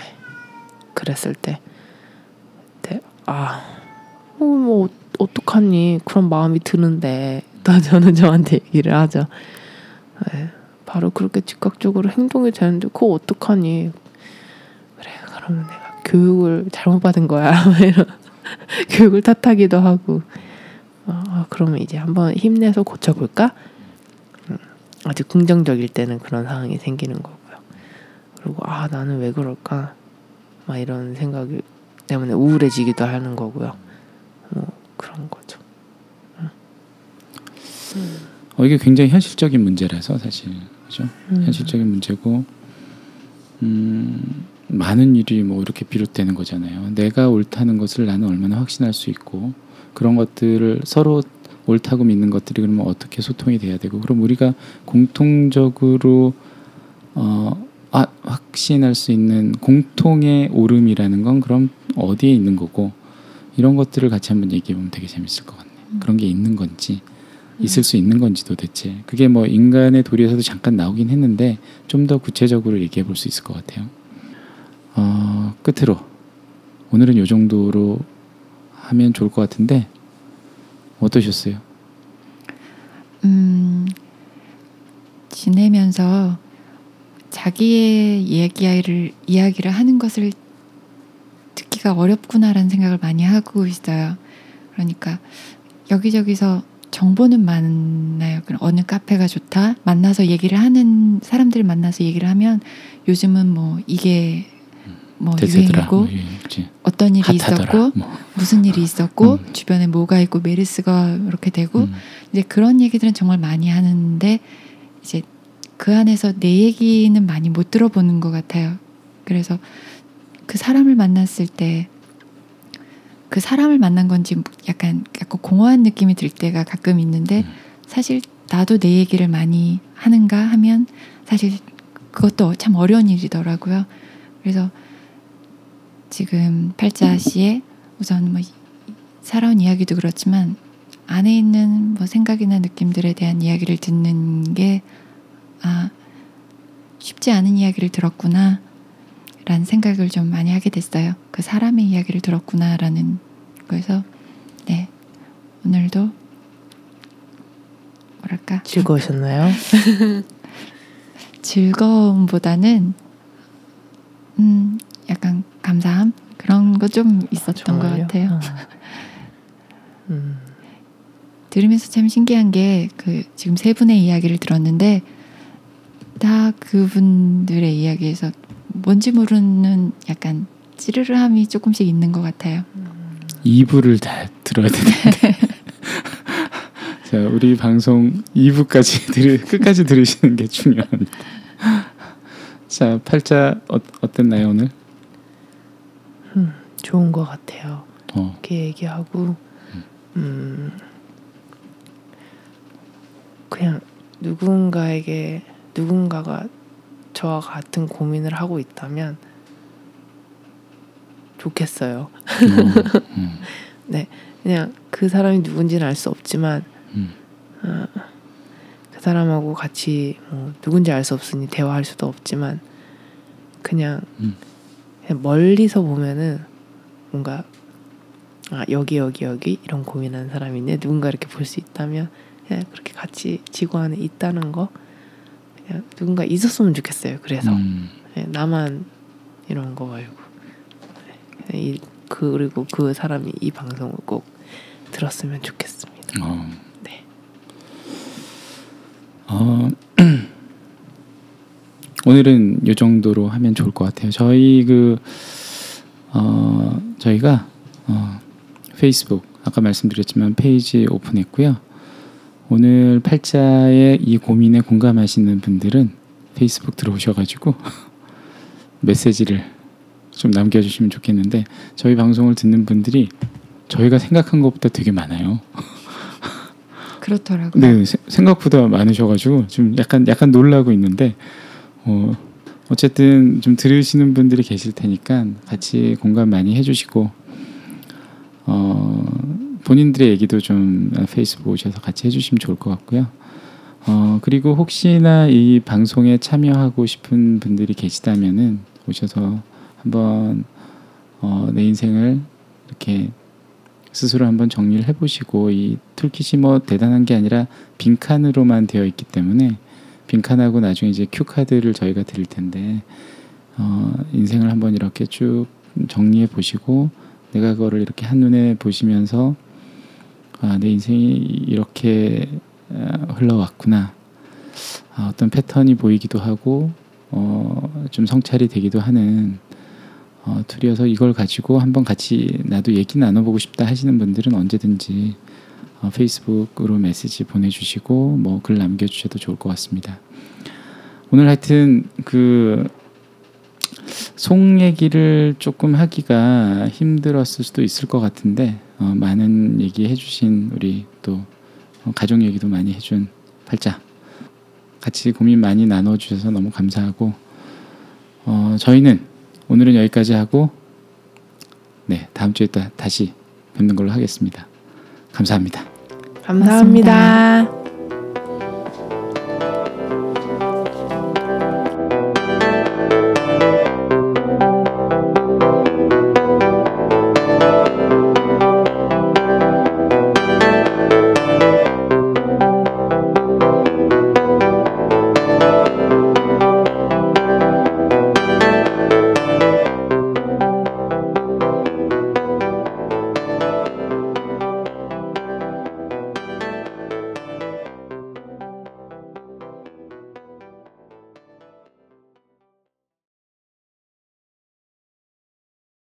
그랬을 때, 네, 아, 어, 뭐 어, 어떡하니 그런 마음이 드는데, 또 [LAUGHS] 저는 저한테 얘기를 하죠. 네, 바로 그렇게 즉각적으로 행동이 되는데 그거 어떡하니? 그래, 그러면 내가 교육을 잘못 받은 거야. [LAUGHS] 이런 [LAUGHS] 교육을 탓하기도 하고. 아, 그러면 이제 한번 힘내서 고쳐볼까? 음, 아주 긍정적일 때는 그런 상황이 생기는 거고요. 그리고 아 나는 왜 그럴까? 막 이런 생각이 때문에 우울해지기도 하는 거고요. 뭐 그런 거죠. 어, 이게 굉장히 현실적인 문제라서 사실 그죠? 음. 현실적인 문제고 음, 많은 일이 뭐 이렇게 비롯되는 거잖아요. 내가 옳다는 것을 나는 얼마나 확신할 수 있고 그런 것들을 서로 옳다고 믿는 것들이 그러면 어떻게 소통이 돼야 되고 그럼 우리가 공통적으로 어, 아, 확신할 수 있는 공통의 오름이라는 건 그럼 어디에 있는 거고 이런 것들을 같이 한번 얘기해 보면 되게 재밌을 것 같네요. 음. 그런 게 있는 건지 있을 수 있는 건지 도대체 그게 뭐 인간의 도리에서도 잠깐 나오긴 했는데 좀 더 구체적으로 얘기해 볼 수 있을 것 같아요. 어, 끝으로 오늘은 요 정도로 하면 좋을 것 같은데 어떠셨어요? 음, 지내면서 자기의 이야기를 이야기를 하는 것을 듣기가 어렵구나라는 생각을 많이 하고 있어요. 그러니까 여기저기서 정보는 많나요? 어느 카페가 좋다? 만나서 얘기를 하는 사람들 만나서 얘기를 하면 요즘은 뭐 이게 뭐 대세더라. 유행이고 뭐. 어떤 일이 핫하더라. 있었고 뭐. 무슨 일이 있었고 음. 주변에 뭐가 있고 메르스가 이렇게 되고 음. 이제 그런 얘기들은 정말 많이 하는데 이제 그 안에서 내 얘기는 많이 못 들어보는 것 같아요. 그래서 그 사람을 만났을 때 그 사람을 만난 건지 약간 약간 공허한 느낌이 들 때가 가끔 있는데 음. 사실 나도 내 얘기를 많이 하는가 하면 사실 그것도 참 어려운 일이더라고요. 그래서 지금 팔자 씨의 우선 뭐 살아온 이야기도 그렇지만 안에 있는 뭐 생각이나 느낌들에 대한 이야기를 듣는 게 아, 쉽지 않은 이야기를 들었구나 라는 생각을 좀 많이 하게 됐어요. 그 사람의 이야기를 들었구나 라는 거에서 네 오늘도 뭐랄까 즐거우셨나요? [LAUGHS] 즐거움보다는 음 약간 감사함 그런 거 좀 있었던 것 정말요? 같아요. 어. [LAUGHS] 음, 들으면서 참 신기한 게 그 지금 세 분의 이야기를 들었는데 다 그분들의 이야기에서 뭔지 모르는 약간 찌르르함이 조금씩 있는 것 같아요. 2부를 다 들어야 되는데. [LAUGHS] 자, 우리 방송 2부까지 [LAUGHS] 들 끝까지 들으시는 게 중요합니다. 자, 팔자 어, 어땠나요 오늘? 좋은 것 같아요. 어, 이렇게 얘기하고 음, 그냥 누군가에게 누군가가 저와 같은 고민을 하고 있다면 좋겠어요. 어, 음, [LAUGHS] 그냥 그 사람이 누군지는 알 수 없지만 음. 어, 그 사람하고 같이 뭐 누군지 알 수 없으니 대화할 수도 없지만 그냥, 음. 그냥 멀리서 보면은 뭔가 아 여기 여기 여기 이런 고민하는 사람이 있네 누군가 이렇게 볼 수 있다면 그냥 그렇게 같이 지구 안에 있다는 거 그냥 누군가 있었으면 좋겠어요. 그래서 음, 네, 나만 이런 거 말고 네, 이, 그리고 그 사람이 이 방송을 꼭 들었으면 좋겠습니다. 어. 네. 어, [CLEARS THROAT] 오늘은 요 정도로 하면 좋을 것 같아요. 저희 그 어, 저희가 어, 페이스북 아까 말씀드렸지만 페이지 오픈했고요. 오늘 팔자의 이 고민에 공감하시는 분들은 페이스북 들어오셔가지고 [LAUGHS] 메시지를 좀 남겨주시면 좋겠는데 저희 방송을 듣는 분들이 저희가 생각한 것보다 되게 많아요. 그렇더라고요. 네, 세- 생각보다 많으셔가지고 좀 약간 약간 놀라고 있는데 어, 어쨌든 좀 들으시는 분들이 계실 테니까 같이 공감 많이 해주시고 어, 본인들의 얘기도 좀 페이스북 오셔서 같이 해주시면 좋을 것 같고요. 어, 그리고 혹시나 이 방송에 참여하고 싶은 분들이 계시다면은 오셔서 한번 어, 내 인생을 이렇게 스스로 한번 정리를 해보시고 이 툴킷이 뭐 대단한 게 아니라 빈칸으로만 되어 있기 때문에 빈칸하고 나중에 이제 큐 카드를 저희가 드릴 텐데 어, 인생을 한번 이렇게 쭉 정리해 보시고 내가 그거를 이렇게 한 눈에 보시면서 아, 내 인생이 이렇게 아, 흘러왔구나. 아, 어떤 패턴이 보이기도 하고 어, 좀 성찰이 되기도 하는 어, 툴이어서 이걸 가지고 한번 같이 나도 얘기 나눠보고 싶다 하시는 분들은 언제든지 어, 어, 페이스북으로 메시지 보내주시고 뭐 글 남겨주셔도 좋을 것 같습니다. 오늘 하여튼 그 송 얘기를 조금 하기가 힘들었을 수도 있을 것 같은데 어, 많은 얘기 해주신 우리 또 어, 가족 얘기도 많이 해준 팔자 같이 고민 많이 나눠주셔서 너무 감사하고 어, 저희는 오늘은 여기까지 하고 네 다음 주에 또 다시 뵙는 걸로 하겠습니다. 감사합니다. 감사합니다. 감사합니다.